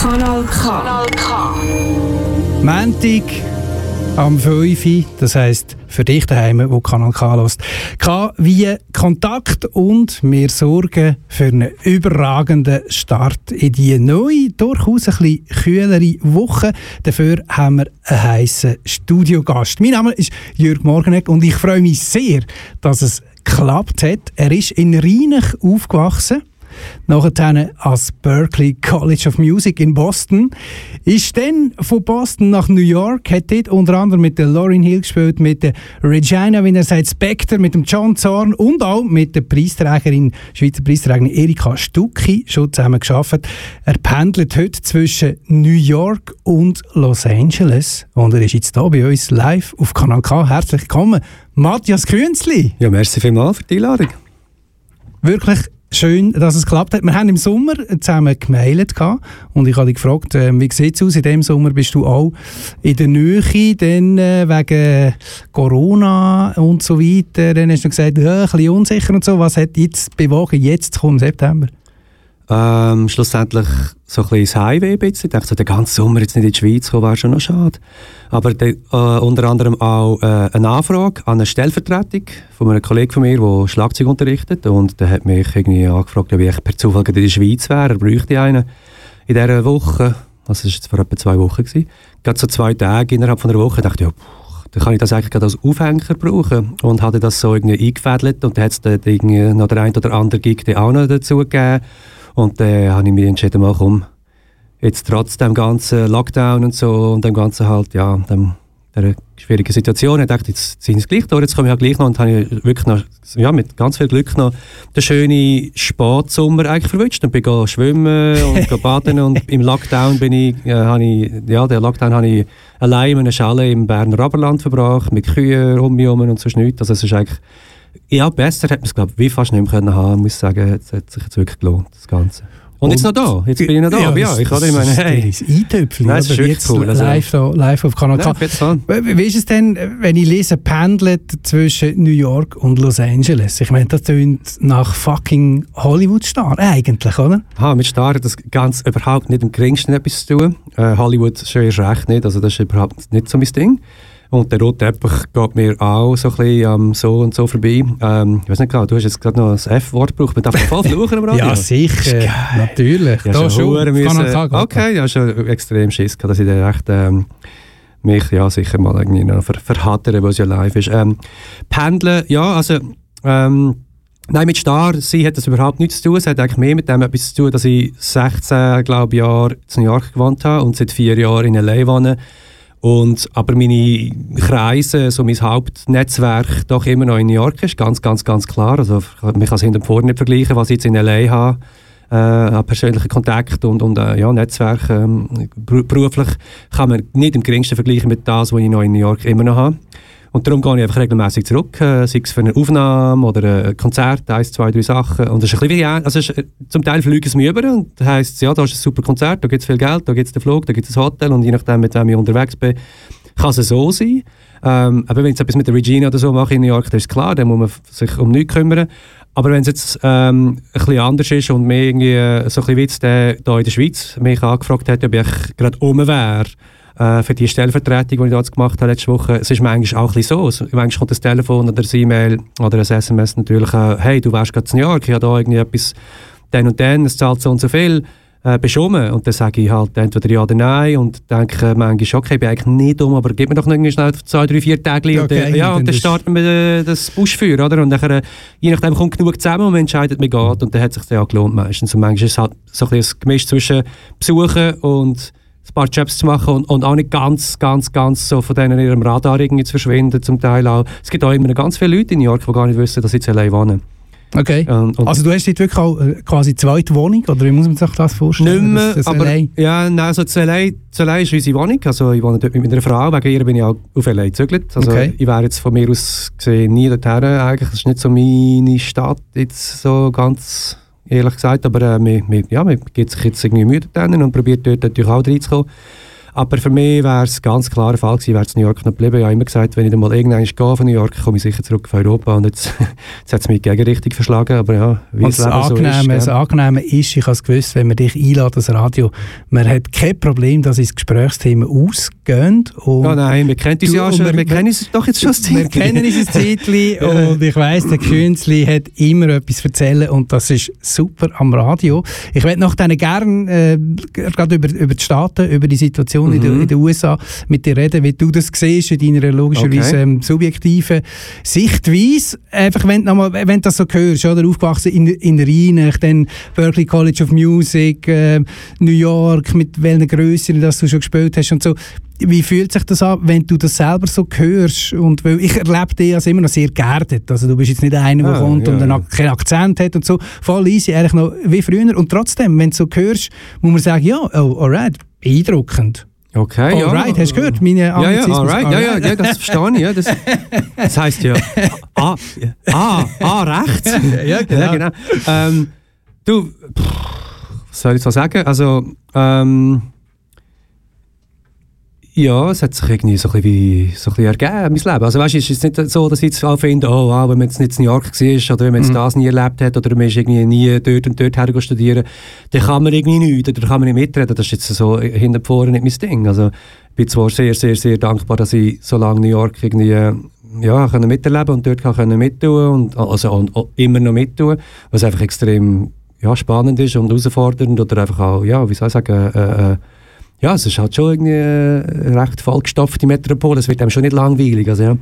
Kanal K. Montag am 5 Uhr, das heisst für dich daheim, wo Kanal K hörst. K wie Kontakt und wir sorgen für einen überragenden Start in die neue, durchaus ein bisschen kühlere Woche. Dafür haben wir einen heissen Studiogast. Mein Name ist Jürg Morgenegg und ich freue mich sehr, dass es geklappt hat. Er ist in Rheinach aufgewachsen nachher ans Berklee College of Music in Boston. Ist dann von Boston nach New York, hat dort unter anderem mit der Lauryn Hill gespielt, mit der Regina, wie er sagt, Spectre, mit dem John Zorn und auch mit der Preisträgerin, Schweizer Preisträgerin Erika Stucki schon zusammen geschafft. Er pendelt heute zwischen New York und Los Angeles und er ist jetzt hier bei uns live auf Kanal K. Herzlich willkommen, Matthias Künzli. Ja, merci vielmals für die Einladung. Wirklich Schön, dass es geklappt hat. Wir haben im Sommer zusammen gemailt und ich habe dich gefragt, äh, wie sieht es aus? In diesem Sommer bist du auch in der Nähe, dann äh, wegen Corona und so weiter. Dann hast du gesagt, ja, ein bisschen unsicher und so. Was hat jetzt bewogen, jetzt zu kommen, im September? Ähm, schlussendlich so ein bisschen Highway. Ein Ich dachte, den ganzen Sommer jetzt nicht in die Schweiz kommen, wäre schon noch schade. Aber de, äh, unter anderem auch äh, eine Anfrage an eine Stellvertretung von einem Kollegen von mir, der Schlagzeug unterrichtet. Und der hat mich irgendwie angefragt, ob ich per Zufall in der Schweiz wäre. Er bräuchte einen in dieser Woche. Das war jetzt vor etwa zwei Wochen. Gewesen. Gerade so zwei Tage innerhalb von einer Woche dachte ich, ja, dann kann ich das eigentlich gerade als Aufhänger brauchen. Und hatte das so irgendwie eingefädelt und dann hat es irgendwie noch der ein oder andere Gig auch noch dazu gegeben. Und dann äh, habe ich mich entschieden, mal komm, jetzt trotz dem ganzen Lockdown und so und dem ganzen halt, ja, dem, der schwierigen Situation, ich dachte, jetzt sind es gleich da, jetzt komme ich halt gleich noch und habe ich wirklich noch, ja, mit ganz viel Glück noch den schönen Spatsommer eigentlich verwünscht und bin schwimmen und baden und im Lockdown bin ich, äh, habe ich, ja, den Lockdown habe ich allein in einer Schale im Berner Aberland verbracht, mit Kühen um mich herum und so nichts, also es ist eigentlich ja, besser hätte man es, glaube ich, wie fast nicht mehr können haben. muss sagen, es hat sich jetzt wirklich gelohnt, das Ganze. Und, und jetzt noch da, jetzt bin ich noch da. Ja, ja ich kann ich meine, hey. Das Eintöpfchen, Nein, das ist jetzt cool. Also, live, da, live auf Kanal K. wie ist es denn, wenn ich lese, pendelt zwischen New York und Los Angeles? Ich meine, das klingt nach fucking Hollywood-Star eigentlich, oder? Ha, mit Star hat das ganz überhaupt nicht im geringsten etwas zu tun. Äh, Hollywood schon erst recht nicht, also das ist überhaupt nicht so mein Ding. Und der rote Teppich geht mir auch so ein bisschen um, so und so vorbei. Ähm, ich weiß nicht genau, du hast jetzt gerade noch das F-Wort gebraucht. Man darf voll fluchen am Radio. ja, sicher. Natürlich. Ja, da schon. schon. Müssen, okay, ja, schon extrem Schiss gehabt, dass ich da echt... Ähm, mich ja sicher mal irgendwie noch ver verhattere, weil es ja live ist. Ähm, Pendeln, ja, also... Ähm, Nein, mit Star, sie hat das überhaupt nichts zu tun. Es hat eigentlich mehr mit dem etwas zu tun, dass ich 16 glaube Jahre in New York gewohnt habe und seit vier Jahren in L.A. wohne. Und, aber meine Kreise, so mein Hauptnetzwerk doch immer noch in New York ist, ganz, ganz, ganz klar. Also man kann es hinter vorne nicht vergleichen, was ich jetzt in L.A. habe. Äh, persönlichen Kontakt und, und äh, ja, Netzwerk ähm, beruflich kann man nicht im geringsten vergleichen mit dem, was ich noch in New York immer noch habe. Und darum gehe ich einfach regelmäßig zurück, äh, sei es für eine Aufnahme oder ein Konzert, eins, zwei, drei Sachen. Und das ist ein bisschen wie, also ist, äh, zum Teil fliegen es mir über und heisst, ja, da ist ein super Konzert, da gibt es viel Geld, da gibt es den Flug, da gibt es ein Hotel und je nachdem, mit wem ich unterwegs bin, kann es so sein. Ähm, aber wenn ich etwas mit der Regina oder so mache in New York, dann ist klar, dann muss man sich um nichts kümmern. Aber wenn es jetzt ähm, ein bisschen anders ist und mir irgendwie äh, so ein bisschen wie jetzt hier in der Schweiz mich angefragt hat, ob ich gerade um wäre, äh, für die Stellvertretung, die ich jetzt gemacht habe letzte Woche, es ist manchmal auch ein bisschen so. Manchmal kommt das Telefon oder das E-Mail oder das SMS natürlich, äh, hey, du wärst gerade in New York, ich habe da irgendwie etwas, den und den, es zahlt so und so viel, äh, bist du? Und dann sage ich halt entweder ja oder nein und denke manchmal, okay, ich bin eigentlich nicht um, aber gib mir doch noch schnell zwei, drei, vier Tage okay, und, dann, ja, und dann starten wir äh, das Buschfeuer, oder? Und dann, äh, je nachdem kommt genug zusammen und man entscheidet, wie geht und dann hat es sich ja gelohnt meistens. Und manchmal ist es halt so ein, bisschen ein Gemisch zwischen Besuchen und ein paar Jobs zu machen und, und auch nicht ganz, ganz, ganz so von denen in ihrem Radar irgendwie zu verschwinden zum Teil auch. Es gibt auch immer ganz viele Leute in New York, die gar nicht wissen, dass sie in LA wohnen. Okay. Und, und also du hast dort wirklich auch äh, quasi zweite Wohnung, oder wie muss man sich das vorstellen? Nicht mehr, das, das aber, LA? ja, nein, also zu LA, zu LA ist unsere Wohnung, also ich wohne dort mit meiner Frau, wegen ihr bin ich auch auf LA gezögert, also okay. ich wäre jetzt von mir aus gesehen nie dorthin eigentlich, das ist nicht so meine Stadt, jetzt so ganz ehrlich gesagt. Aber äh, man, man, ja, man gibt sich jetzt irgendwie Mühe dort und probiert dort natürlich auch reinzukommen. Aber für mich wäre es ganz klar der Fall gewesen, wäre es New York noch geblieben. Ich habe immer gesagt, wenn ich dann mal irgendwann gehe von New York, komme ich sicher zurück auf Europa. Und jetzt, jetzt hat es mich gegen richtig verschlagen. Aber ja, wie es Leben so ist. Ja. Das Angenehme ist, ich habe es gewusst, wenn man dich einlädt, das Radio, man hat kein Problem, dass ins Gesprächsthema ausgehen. Und ja, nein, wir kennen uns ja schon, wir, wir kennen uns doch jetzt schon ein. Wir kennen uns ein Zeitchen und ich weiss, der Künstler hat immer etwas erzählen und das ist super am Radio. Ich möchte noch gerne äh, gerade über, über die Staaten, über die Situation mhm. in, den, in den USA mit dir reden, wie du das siehst in deiner logischerweise okay. ähm, subjektiven Sichtweise. Einfach, wenn, mal, wenn du das so hörst, oder aufgewachsen in, in Rheinach, dann Berkeley College of Music, äh, New York, mit welchen Grössen das du schon gespielt hast und so. Wie fühlt sich das an, wenn du das selber so hörst? Und weil ich erlebe dich als immer noch sehr geerdet. Also du bist jetzt nicht einer, der ah, kommt ja, und einen, keinen Akzent hat und so. Voll easy, eigentlich noch wie früher. Und trotzdem, wenn du so hörst, muss man sagen, ja, oh, alright, beeindruckend. Okay, alright, ja. hast du gehört? Meine ja, ja, alright, alright. Ja, ja, ja, das verstehe ich. Ja, das, das heisst ja, ah, ah, ah, rechts. ja, genau. Ja, genau. Ähm, du, pff, was soll ich so sagen? Also, ähm, ja, es hat sich irgendwie so ein bisschen, wie, so ein bisschen ergeben, mein Leben. Also weißt, es ist nicht so, dass ich jetzt auch finde, oh wow, wenn man jetzt nicht in New York war oder wenn man jetzt mhm. das nie erlebt hat oder man ist irgendwie nie dort und dort her studieren, dann kann man irgendwie nichts oder kann man nicht mitreden. Das ist jetzt so hinten vorne nicht mein Ding. Also ich bin zwar sehr, sehr, sehr dankbar, dass ich so lange New York irgendwie ja, können miterleben und dort kann mittun und, also, und, und immer noch mittun, was einfach extrem ja, spannend ist und herausfordernd oder einfach auch, ja, wie soll ich sagen, äh, äh, ja, es ist halt schon irgendwie eine recht vollgestopfte Metropole. Es wird einem schon nicht langweilig. Also, ja.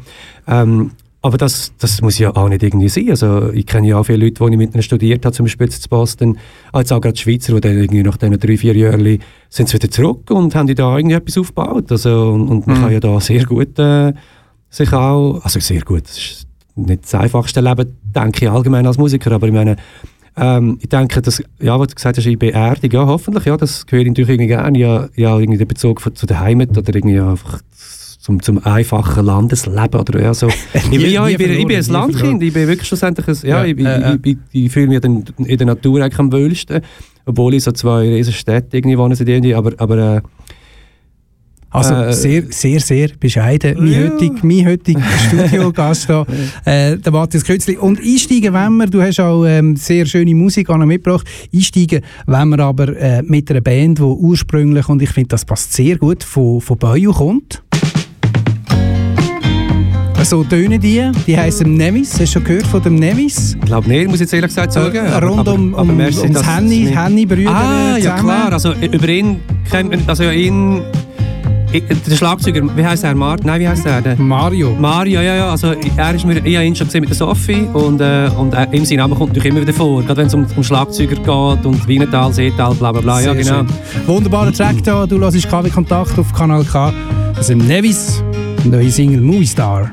ähm, aber das, das muss ja auch nicht irgendwie sein. Also, ich kenne ja auch viele Leute, die ich mit ihnen studiert habe, zum Beispiel zu Boston, als auch gerade Schweizer, die dann irgendwie nach diesen drei, vier Jahren sind sie wieder zurück und haben da irgendwie etwas aufgebaut. Also, und, und man mhm. kann ja da sehr gut äh, sich auch, also sehr gut, das ist nicht das einfachste Leben, denke ich allgemein als Musiker, aber ich meine, ähm, ich denke, dass, ja, was du gesagt hast, ich Beerdigung, ja, hoffentlich, ja, das gehört natürlich irgendwie gerne, ja, ja irgendwie den Bezug zu der Heimat oder irgendwie einfach zum, zum einfachen Landesleben oder ja, so. ich, bin, ja, ich, bin, ich bin ein Landkind, ich bin wirklich schlussendlich, ein, ja, ja, ich, äh, ich, ich, ich fühle mich in, in der Natur eigentlich am wohlsten, obwohl ich so zwei riesen Städte irgendwie wohne, aber, aber äh, also äh, sehr, sehr, sehr bescheiden. Mein ja. heutiger mein heutig Studiogast da, äh, der Matthias Kützli. Und einsteigen wenn wir, du hast auch ähm, sehr schöne Musik an mitgebracht, einsteigen wenn wir aber äh, mit einer Band, die ursprünglich, und ich finde, das passt sehr gut, von, von Bayou kommt. So tönen die, die heißen Nevis. Hast du schon gehört von dem Nevis? Ich glaube nicht, muss ich jetzt ehrlich gesagt sagen. Äh, rund aber, um, um, aber ums Henny, Henny-Brüder Ah, ja klar, also über ihn, also ja, der Schlagzeuger, wie heißt er? Mar Nein, wie heißt er? Mario. Mario, ja, ja. Also, er ist mir, ich habe ihn schon gesehen mit der Sophie und, äh, und äh, ihm sein Name kommt natürlich immer wieder vor. Gerade wenn es um, um Schlagzeuger geht und Wienertal, Seetal, bla bla bla. ja, genau. Schön. Wunderbarer Track da. Du hörst KW Kontakt auf Kanal K. Das ist Nevis, neue Single Movie Star.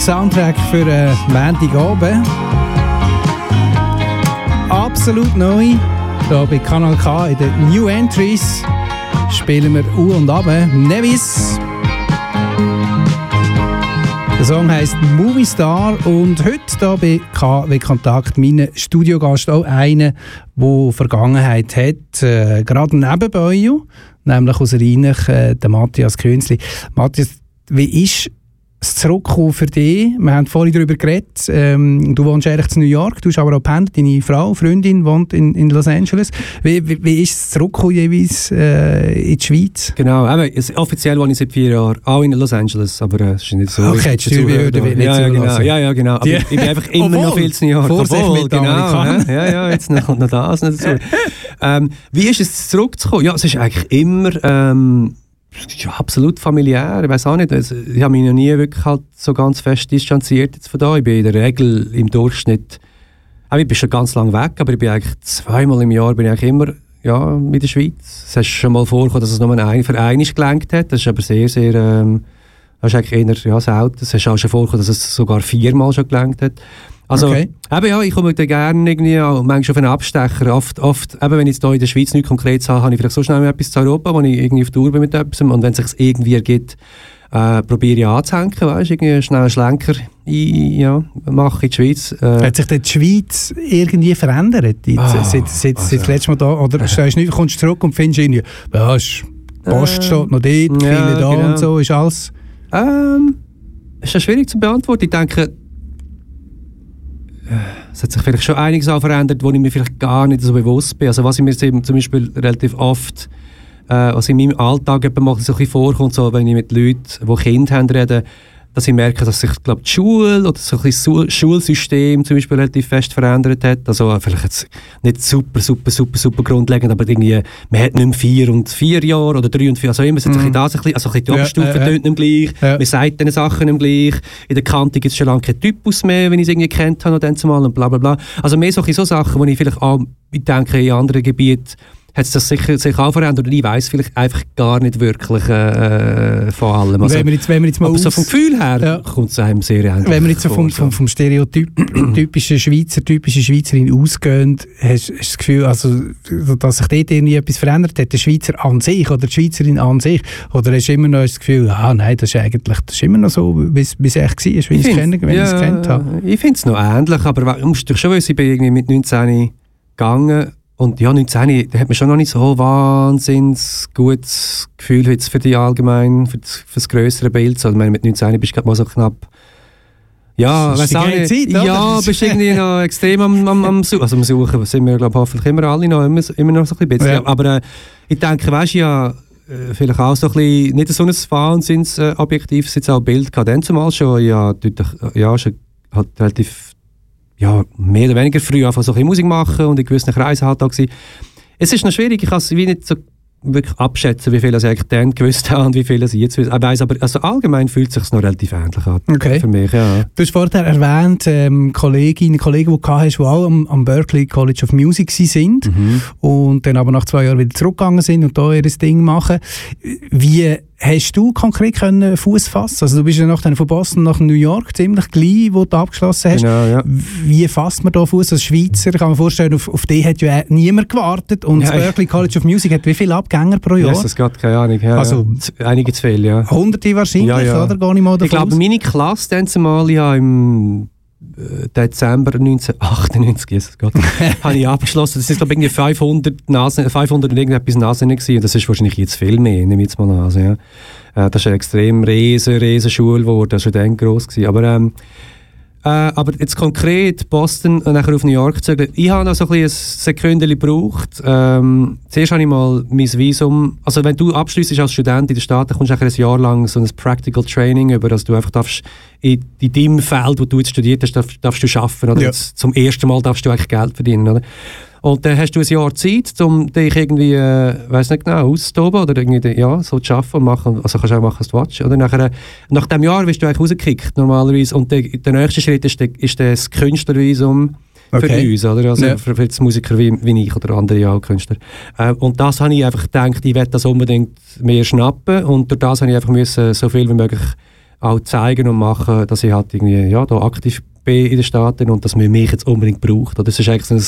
Soundtrack für äh, Montagabend. Absolut neu. Hier bei Kanal K in den New Entries spielen wir U und Abe. Nevis. Der Song heisst Movie Star und heute hier bei KW Kontakt mein Studiogast auch einer, der Vergangenheit hat, äh, gerade neben euch, nämlich aus Rheinach, äh, der Matthias Künzli. Matthias, wie ist das Zurückkommen für dich? Wir haben vorhin darüber geredet. Ähm, du wohnst eigentlich in New York, du hast aber auch pendelt. Deine Frau, Freundin wohnt in, in Los Angeles. Wie, wie, wie ist das Zurückkommen jeweils äh, in die Schweiz? Genau, eben, offiziell wohne ich seit vier Jahren auch in Los Angeles, aber äh, es ist nicht so. Okay, die Steuerbehörde wird nicht ja, ja, genau, ja, ja, genau. Aber ich bin einfach immer noch viel zu New York. Obwohl, genau. Ja, ja, jetzt kommt noch das dazu. ähm, wie ist es zurückzukommen? Ja, es ist eigentlich immer... Ähm, ja, absolut familiär. Ich weiß auch nicht. Also, ich habe mich noch nie wirklich halt so ganz fest distanziert jetzt von da. Ich bin in der Regel im Durchschnitt, ich bin schon ganz lange weg, aber ich bin eigentlich zweimal im Jahr bin ich immer ja, in der Schweiz. Es ist schon mal vorgekommen, dass es nur ein Verein ist gelenkt hat. Das ist aber sehr, sehr, ähm, das ist eigentlich eher ja, selten. Es ist auch schon vorgekommen, dass es sogar viermal schon gelenkt hat. Also, okay. eben, ja, ich komme da gerne irgendwie auch, manchmal auf einen Abstecher. Oft, oft eben, wenn ich jetzt hier in der Schweiz nichts konkret habe, habe ich vielleicht so schnell etwas zu Europa, wo ich irgendwie auf Tour bin mit etwas. Und wenn es sich irgendwie ergibt, äh, probiere ich anzuhängen, weißt du, irgendwie schnell einen Schlenker ein, ja, mache in die Schweiz. Äh. Hat sich die Schweiz irgendwie verändert, jetzt, ah, seit, seit, also. seit das letzte Mal da? Oder äh. stehst du kommst zurück und findest irgendwie, ja, die Post äh, steht noch dort, viele ja, da genau. und so, ist alles? Ähm, ist ja schwierig zu beantworten. Ich denke, es hat sich vielleicht schon einiges auch verändert, wo ich mir vielleicht gar nicht so bewusst bin. Also was ich mir zum Beispiel relativ oft, äh, was in meinem Alltag mache, so ein bisschen vorkommt, so, wenn ich mit Leuten, die Kinder haben, rede, dass ich merke, dass sich glaub, die Schule oder so ein bisschen Schulsystem zum Beispiel relativ fest verändert hat. Also vielleicht jetzt nicht super, super, super, super grundlegend, aber irgendwie, man hat nicht mehr vier und vier Jahre oder drei und vier, also immer, sich mm. das ein bisschen, also ein bisschen die Abstufe ja, äh, nicht gleich, ja. man sagt diesen Sachen nicht gleich, in der Kante gibt es schon lange keinen Typus mehr, wenn ich es irgendwie kennt habe, dann zumal und bla bla bla. Also mehr so, so Sachen, wo ich vielleicht auch, ich denke, in anderen Gebieten hat es das sicher sich auch verändert. Und ich weiß vielleicht einfach gar nicht wirklich äh, von allem. Also, wenn wir jetzt, wenn wir jetzt mal aber aus, so vom Gefühl her ja. kommt es einem sehr ähnlich Wenn wir jetzt so vom, vom, vom Stereotyp typischen Schweizer, typischen Schweizerin ausgehen, hast du das Gefühl, also, dass sich dort irgendwie etwas verändert hat, der Schweizer an sich oder die Schweizerin an sich? Oder hast du immer noch das Gefühl, ah nein, das ist eigentlich das ist immer noch so, wie es echt war, wie ich es kenne, wenn ja, kennt habe? Ich finde es noch ähnlich, aber du musst doch schon wissen, ich bin irgendwie mit 19 gegangen und ja, 19, da hat man schon noch nicht so wahnsinnig gutes Gefühl jetzt für die allgemein, für das, für das größere Bild. Also, ich meine, mit 19 bist du gerade mal so knapp Ja, weißt auch nicht. Zeit, ja, bist irgendwie noch extrem am, am, am Suchen. Also am Suchen sind wir, glaube hoffentlich immer alle noch, immer, immer noch so ein bisschen. Ja. Aber äh, ich denke, weißt du ja, äh, vielleicht auch so ein bisschen, nicht so ein Wahnsinnsobjektiv, äh, jetzt auch Bild gehabt, dann zumal schon, ja, deutlich, ja, schon halt relativ, ja, mehr oder weniger früh einfach so ein bisschen Musik machen und in gewissen Kreisen halt auch gewesen. Es ist noch schwierig, ich kann es wie nicht so wirklich abschätzen, wie viel ich eigentlich dann gewusst habe und wie viel ich jetzt weiß. weiß aber also allgemein fühlt es sich noch relativ ähnlich an okay. für mich. Ja. Du hast vorher erwähnt, ähm, Kolleginnen und Kollegen, die du hast, die auch am, am, Berkeley College of Music sind mhm. und dann aber nach zwei Jahren wieder zurückgegangen sind und da ihr Ding machen. Wie Hast du konkret können Fuß fassen? Also du bist ja nachher von Boston nach New York ziemlich gleich, wo du abgeschlossen hast. Genau, ja. Wie fasst man da Fuß als Schweizer? Ich kann mir vorstellen, auf, auf die hat ja niemand gewartet und ja, das Berklee College of Music hat wie viele Abgänger pro Jahr? Yes, das geht keine Ahnung. Ja, also ja. einige zu viel, ja. Hunderte wahrscheinlich, oder? Gar nicht mal ich glaube, meine Klasse dann zumal ja im Dezember 1998, Jesus Gott, habe ich abgeschlossen. Das sind glaube ich 500 Nasen, 500 und irgendetwas Nasen gewesen. Und das ist wahrscheinlich jetzt viel mehr, nehme ich jetzt mal an. Also, ja. Äh, das ist eine extrem riesen, riesen Schule geworden. Das war schon dann gross gewesen. Aber ähm, äh, aber jetzt konkret Boston und nachher auf New York zu Ich habe noch so ein, ein Sekündchen gebraucht. Ähm, zuerst habe ich mal mein Visum, also wenn du abschließt als Student in den Staaten, kommst du ein Jahr lang so ein Practical Training über, dass du einfach darfst, in, in deinem Feld, wo du jetzt studiert hast, darfst, darfst du arbeiten. Oder? Ja. Jetzt, zum ersten Mal darfst du eigentlich Geld verdienen. Oder? Und dann hast du ein Jahr Zeit, um dich irgendwie, äh, weiß nicht genau, auszutoben oder irgendwie, ja, so zu arbeiten und machen. Also kannst du auch machen, was du willst. Oder nachher, nach dem Jahr wirst du eigentlich rausgekickt, normalerweise. Und der, der nächste Schritt ist, der, ist das Künstlervisum für okay. uns, oder? Also ja. für, für Musiker wie, wie ich oder andere auch Künstler. Äh, und das habe ich einfach gedacht, ich werde das unbedingt mehr schnappen und durch das habe ich einfach müssen, so viel wie möglich auch zeigen und machen, dass ich halt irgendwie, ja, da aktiv bin in den Staaten und dass man mich jetzt unbedingt braucht. Oder das ist eigentlich so ein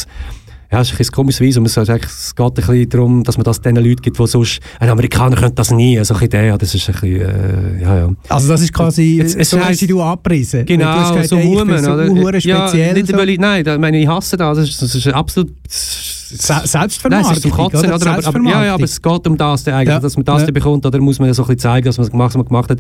ja, es ist ein komisches Visum. Es, es geht ein bisschen darum, dass man das den Leuten gibt, die sonst, ein Amerikaner könnte das nie, so eine Idee, das ist ein bisschen, äh, ja, ja. Also das ist quasi, es, es so heisst, du abpreisen. Genau, so Human, oder? So ja, nicht so. weil nein, da, meine, ich hasse das, das ist, das ist absolut... Selbstvermarktung. Nein, es ist zum Kotzen, oder? Aber, aber, ja, ja, aber es geht um das eigentlich, ja. dass man das ja. bekommt, oder muss man so ein bisschen zeigen, man gemacht, was man gemacht hat.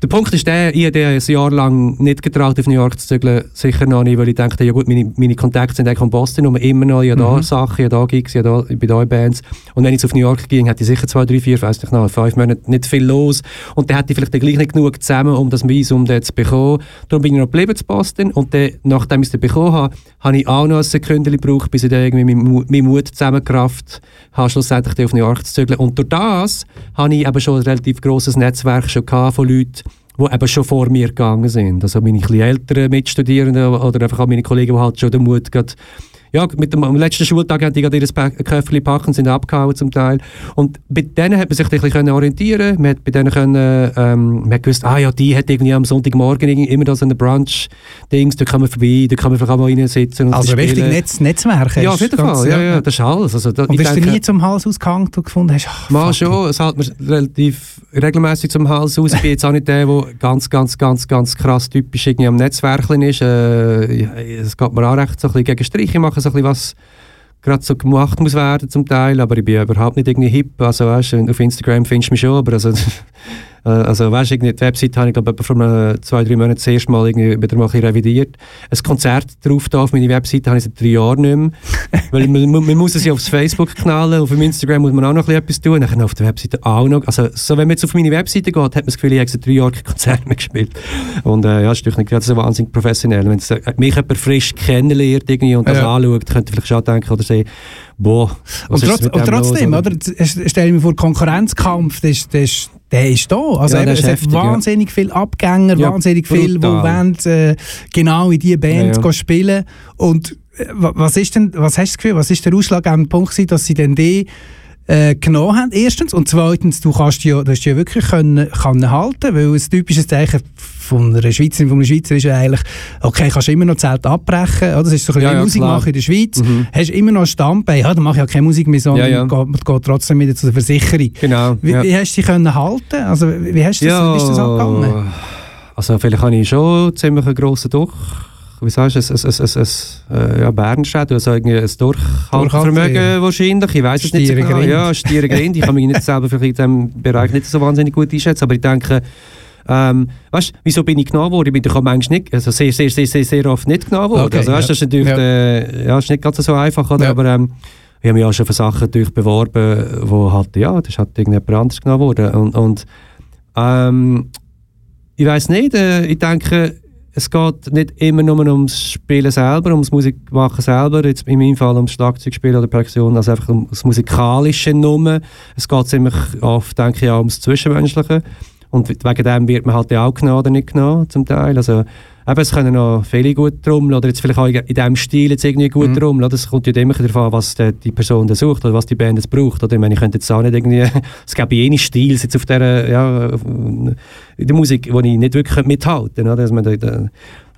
Der Punkt ist der, ich habe ein Jahr lang nicht getraut, auf New York zu zügeln. Sicher noch nicht, weil ich dachte, ja gut, meine, meine Kontakte sind eigentlich in Boston und immer noch, ich habe mhm. da Sachen, ich habe da Gigs, ich, habe da, ich bin da in Bands. Und wenn ich auf New York ging, hätte ich sicher zwei, drei, vier, weiß nicht noch, fünf Monate nicht viel los. Und dann hätte ich vielleicht gleich nicht genug zusammen, um das Visum dort zu bekommen. Darum bin ich noch geblieben zu Boston. Und dann, nachdem ich es bekommen habe, habe ich auch noch ein Sekündchen gebraucht, bis ich dann irgendwie meinen Mut zusammengekraft habe, schlussendlich auf New York zu zügeln. Und durch das habe ich eben schon ein relativ grosses Netzwerk schon von Leuten, die eben schon vor mir gegangen sind. Also meine ein älteren Mitstudierenden oder einfach auch meine Kollegen, die halt schon den Mut ja, mit dem, am letzten Schultag haben die gerade ihr Köfferchen packen sind abgehauen zum Teil. Und bei denen hat man sich ein bisschen orientieren Man hat bei denen können, ähm, man hat gewusst, ah ja, die hat irgendwie am Sonntagmorgen immer da so eine Brunch-Dings, da kann man vorbei, da kann man vielleicht auch mal reinsitzen und Also richtig Netz, Netzwerk Ja, auf jeden Fall, ja, ja, das ist alles. Also, da, und bist denke, du nie zum Hals ausgehangen und gefunden hast? Ach, mal schon, es hält mir relativ regelmäßig zum Hals aus. Ich bin jetzt auch nicht der, der ganz, ganz, ganz, ganz krass typisch irgendwie am Netzwerk ist. Äh, es geht mir auch recht so ein bisschen gegen Striche machen, so ein bisschen was gerade so gemacht muss werden zum Teil, aber ich bin überhaupt nicht irgendwie hip. Also weißt, auf Instagram findest du mich schon, aber also, also weißt, irgendwie die Website habe ich glaube vor einem, zwei, drei Monaten das erste Mal irgendwie wieder mal ein revidiert. Ein Konzert drauf da auf meine Website habe ich seit drei Jahren nicht mehr. Weil man, man, muss es ja aufs Facebook knallen, auf Instagram muss man auch noch etwas tun, dann auf der Webseite auch noch. Also so, wenn man jetzt auf meine Webseite geht, hat man das Gefühl, ich habe seit drei Jahren kein Konzert mehr gespielt. Und äh, ja, das ist natürlich nicht so wahnsinnig professionell. Wenn äh, mich jemand frisch kennenlernt irgendwie und das ja. anschaut, könnte vielleicht schon denken oder sehen, boah, was und, trotz, und trotzdem, los, oder? stell mir vor, Konkurrenzkampf, das, das, der ist da. Also ja, eben, es hat wahnsinnig ja. viele Abgänger, ja, wahnsinnig viele, die wollen, äh, genau in diese Band ja, spielen. Und äh, was ist denn, was hast du das Gefühl, was ist der ausschlaggebende Punkt gewesen, dass sie denn die äh, genommen haben, erstens. Und zweitens, du kannst ja, du hast ja wirklich können, können halten, weil ein typisches Zeichen von einer Schweizerin, von einem Schweizer ist eigentlich, okay, kannst du immer noch Zelt abbrechen, oder? das ist so ein ja, ja, Musik machen in der Schweiz, mhm. hast immer noch ein Standbein, ja, dann mache ich ja keine Musik mehr, sondern ja. Geht, geht, trotzdem wieder zur Versicherung. Genau. Wie, wie hast du dich können halten? Also, wie hast du das, ist das angegangen? Also, vielleicht habe ich schon ziemlich einen grossen Durch wie sagst du, ein, ein, ein, ein, ja, Bernstedt, also irgendwie ein Durchhaltevermögen wahrscheinlich, ich weiß es nicht so genau. Ja, Stiere Grind, ich kann mich nicht selber in diesem Bereich nicht so wahnsinnig gut einschätzen, aber ich denke, Ähm, weißt, wieso bin ich genommen worden? Ich bin doch auch manchmal nicht, also sehr, sehr, sehr, sehr, sehr oft nicht genommen worden. Okay, also, weißt, ja. das ist natürlich, ja. Äh, ja, ist nicht ganz so einfach, oder? Ja. aber ähm, ich habe mich auch schon für Sachen beworben, wo halt, ja, das halt irgendjemand anderes genommen worden. Und, und ähm, ich weiß nicht, äh, ich denke, es geht nicht immer nur ums Spielen selber, ums Musikmachen selber, jetzt in meinem Fall ums Schlagzeugspielen oder Perkussion, also einfach ums Musikalische nur. Es geht ziemlich oft, denke ich, auch ums Zwischenmenschliche. Und wegen dem wird man halt auch genommen oder nicht genommen, zum Teil. Also, eben, es können noch viele gut trommeln oder jetzt vielleicht auch in diesem Stil jetzt irgendwie gut mhm. trommeln. Das kommt ja immer darauf an, was die, Person sucht oder was die Band jetzt braucht. Oder ich meine, ich könnte jetzt auch nicht irgendwie, es gibt jene Stils jetzt auf der, ja, in der Musik, wo ich nicht wirklich mithalten könnte. Dass man da, da,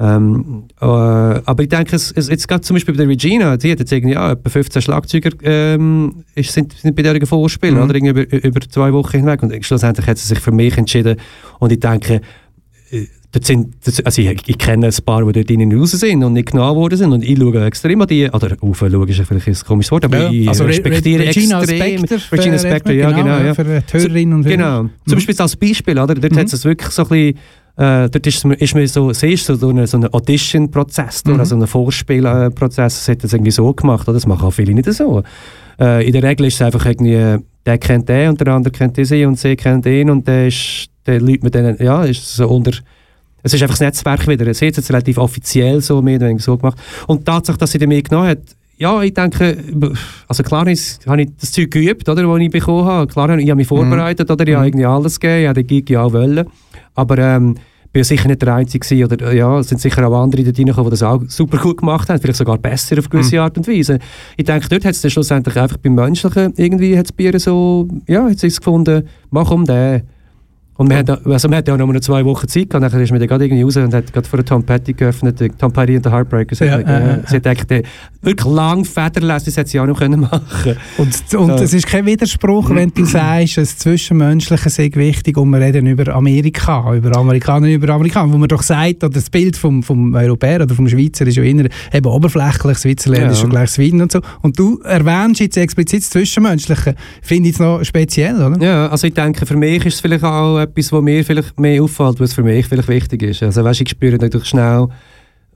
ähm, äh, aber ich denke, es, es, jetzt gerade zum Beispiel bei der Regina, die hat jetzt irgendwie ja, etwa 15 Schlagzeuger ähm, sind, sind bei der Vorspielen, mhm. oder irgendwie über, über zwei Wochen hinweg. Und schlussendlich hat sie sich für mich entschieden. Und ich denke, Dort sind, also ich, ich, kenne ein paar, die dort drinnen raus sind und nicht genommen worden sind und ich schaue extrem an die, oder aufschauen ist vielleicht ein komisches Wort, aber ja, ich also respektiere Regina extrem. Spector Regina Spector, ja genau. genau ja. Für die Hörerinnen und Hörer. Genau, mhm. zum Beispiel als Beispiel, oder? dort mhm. hat es wirklich so ein bisschen äh, dort ist, ist mir so, siehst du, so einen so eine Audition-Prozess, mhm. also einen Vorspielprozess, das hat das irgendwie so gemacht, oder? das machen auch viele nicht so. Äh, in der Regel ist es einfach irgendwie, der kennt den und der andere kennt sie und sie kennt ihn und der ist, der Leute mit denen, ja, ist so unter es ist einfach das Netzwerk wieder. Es hat jetzt relativ offiziell so mehr oder weniger so gemacht. Und die Tatsache, dass sie den mehr genommen hat, ja, ich denke, also klar ist, habe ich das Zeug geübt, oder, was ich bekommen habe. Klar, ich habe mich mhm. vorbereitet, mhm. oder, ich habe irgendwie alles gegeben, ich habe den Gig ja auch wollen. Aber ähm, bin sicher nicht der Einzige oder ja, es sind sicher auch andere dort reingekommen, die das auch super gut gemacht haben, vielleicht sogar besser auf gewisse mhm. Art und Weise. Ich denke, dort hat es schlussendlich einfach beim Menschlichen irgendwie hat's Bier so, ja, hat es gefunden, mach um den. Und wir, ja. haben, also wir hatten ja noch zwei Wochen Zeit gehabt, nachher ist mir dann gerade irgendwie raus und hat gerade vor der Tom Petty geöffnet, Tom Petty und der Heartbreakers. Ja, äh, äh, sie hat eigentlich wirklich lang Federlesen, das hätte sie auch noch können machen Und, und so. es ist kein Widerspruch, wenn du sagst, das Zwischenmenschliche sei wichtig und wir reden über Amerika, über Amerikaner über Amerikaner, wo man doch sagt, oder das Bild vom, vom Europäer oder vom Schweizer ist ja immer eben oberflächlich, Switzerland ja. ist schon gleich Schweden und so. Und du erwähnst jetzt explizit das Zwischenmenschliche, finde ich es noch speziell, oder? Ja, also ich denke, für mich ist es vielleicht auch etwas, was mir vielleicht mehr auffällt, was für mich vielleicht wichtig ist. Also weißt, ich spüre natürlich schnell,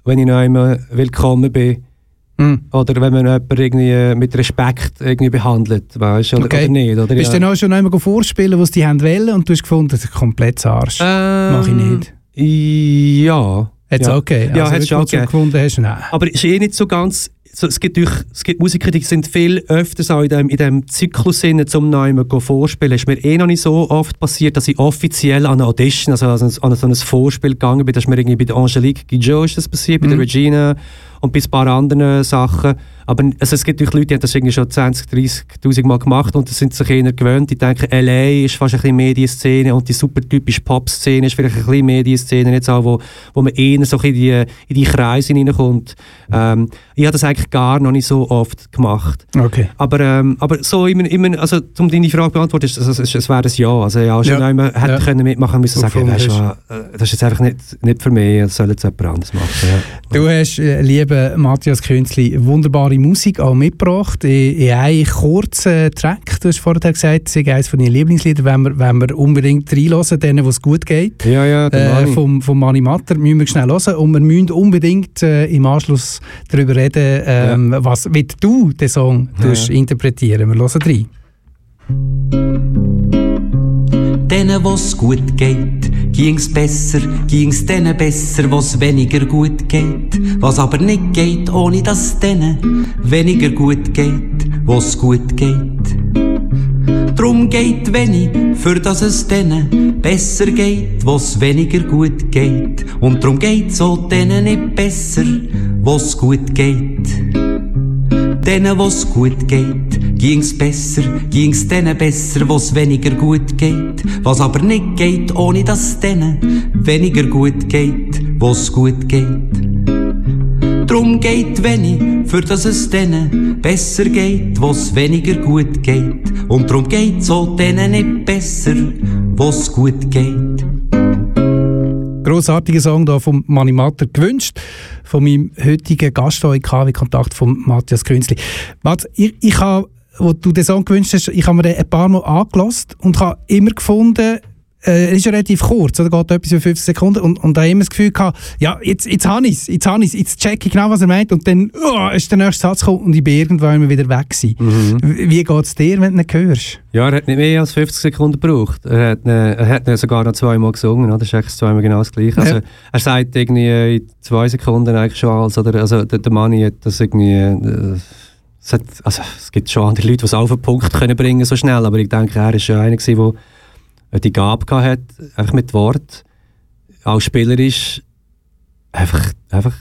wenn ich noch einmal willkommen bin, Mm. Oder wenn man jemanden irgendwie mit Respekt irgendwie behandelt, weißt du, oder, okay. oder, nicht. Oder, Bist ja. du dann auch schon einmal vorspielen, was die haben wollen und du hast gefunden, das ist komplett Arsch? Ähm, Mach ich nicht. Ja. Jetzt ja. okay. Also, ja, hättest du auch gefunden hast, nein. Aber es ist eh nicht so ganz so, es, gibt durch, es gibt Musiker, die sind viel öfter in diesem in dem Zyklus sind, zum Neumann vorspielen. Es ist mir eh noch nicht so oft passiert, dass ich offiziell an eine Audition, also an, so ein Vorspiel gegangen bin. Das ist mir irgendwie bei der Angelique Guillot ist das passiert, mhm. bei der mhm. Regina und bei ein paar anderen Sachen. Aber also es gibt natürlich Leute, die haben das irgendwie schon 20, 30'000 Mal gemacht und das sind sich eher gewöhnt. Die denken, L.A. ist fast ein bisschen Medienszene und die super typische Pop-Szene ist vielleicht ein bisschen Medienszene, jetzt auch, wo, wo man eher so in die, in die Kreise hineinkommt. Ähm, ich habe das eigentlich gar noch nicht so oft gemacht. Okay. Aber, ähm, aber so immer, immer, also um deine Frage zu beantworten, ist, also, es, es wäre ein Ja. Also ja, schon ja. hätte ja. können mitmachen müssen, sagen, weißt, äh, das ist jetzt einfach nicht, nicht für mich, das soll jetzt jemand anderes machen. Ja. Du hast, äh, lieber Matthias Künzli, wunderbare Musik auch mitgebracht in, in einem kurzen Track. Du hast vorher gesagt, das ist eines von deinen Lieblingsliedern, wenn wir, wenn wir unbedingt reinhören, denen, wo es gut geht. Ja, ja, äh, vom, vom Mani Matter müssen wir schnell hören und wir müssen unbedingt äh, im Anschluss darüber reden, ähm, ja. was, wie du den Song ja. interpretieren Wir hören rein. Denen, was gut geht, ging's besser, ging's denen besser, was weniger gut geht. Was aber nicht geht, ohne dass denen weniger gut geht, was gut geht. Drum geht wenig, für dass es denen besser geht, was weniger gut geht. Und drum geht's auch denen nicht besser, was gut geht. Denen, was gut geht, ging's besser, ging's denen besser, was weniger gut geht. Was aber nicht geht, ohne dass denen weniger gut geht, was gut geht. Drum geht wenig, für dass es denen besser geht, was weniger gut geht. Und drum geht's auch denen nicht besser, was gut geht. Grossartiger Song da vom Mani Matter gewünscht, von meinem heutigen Gast hier in KW Kontakt von Matthias Künzli. Mats, ich, ich habe wo du den Song gewünscht hast, ich habe mir den ein paar Mal angelassen und habe immer gefunden, äh, ist ja relativ kurz, oder geht etwas für 15 Sekunden und, und da habe ich immer das Gefühl gehabt, ja, jetzt, jetzt habe ich es, jetzt habe ich jetzt check ich genau, was er meint und dann oh, ist der nächste Satz gekommen und ich bin irgendwann immer wieder weg gewesen. Mhm. Wie geht es dir, wenn du ihn hörst? Ja, er hat nicht mehr als 50 Sekunden gebraucht. Er hat, ne, er hat sogar noch zweimal gesungen, oder? das ist eigentlich zweimal genau das Gleiche. Also, er sagt irgendwie in zwei Sekunden eigentlich schon alles, oder? Also der, der Manni hat das irgendwie... Äh, es, hat, also, es gibt schon andere Leute, die es auf den Punkt können bringen so schnell, aber ich denke, er war schon einer, der äh, die Gabe hat, einfach mit Wort, auch spielerisch, einfach, einfach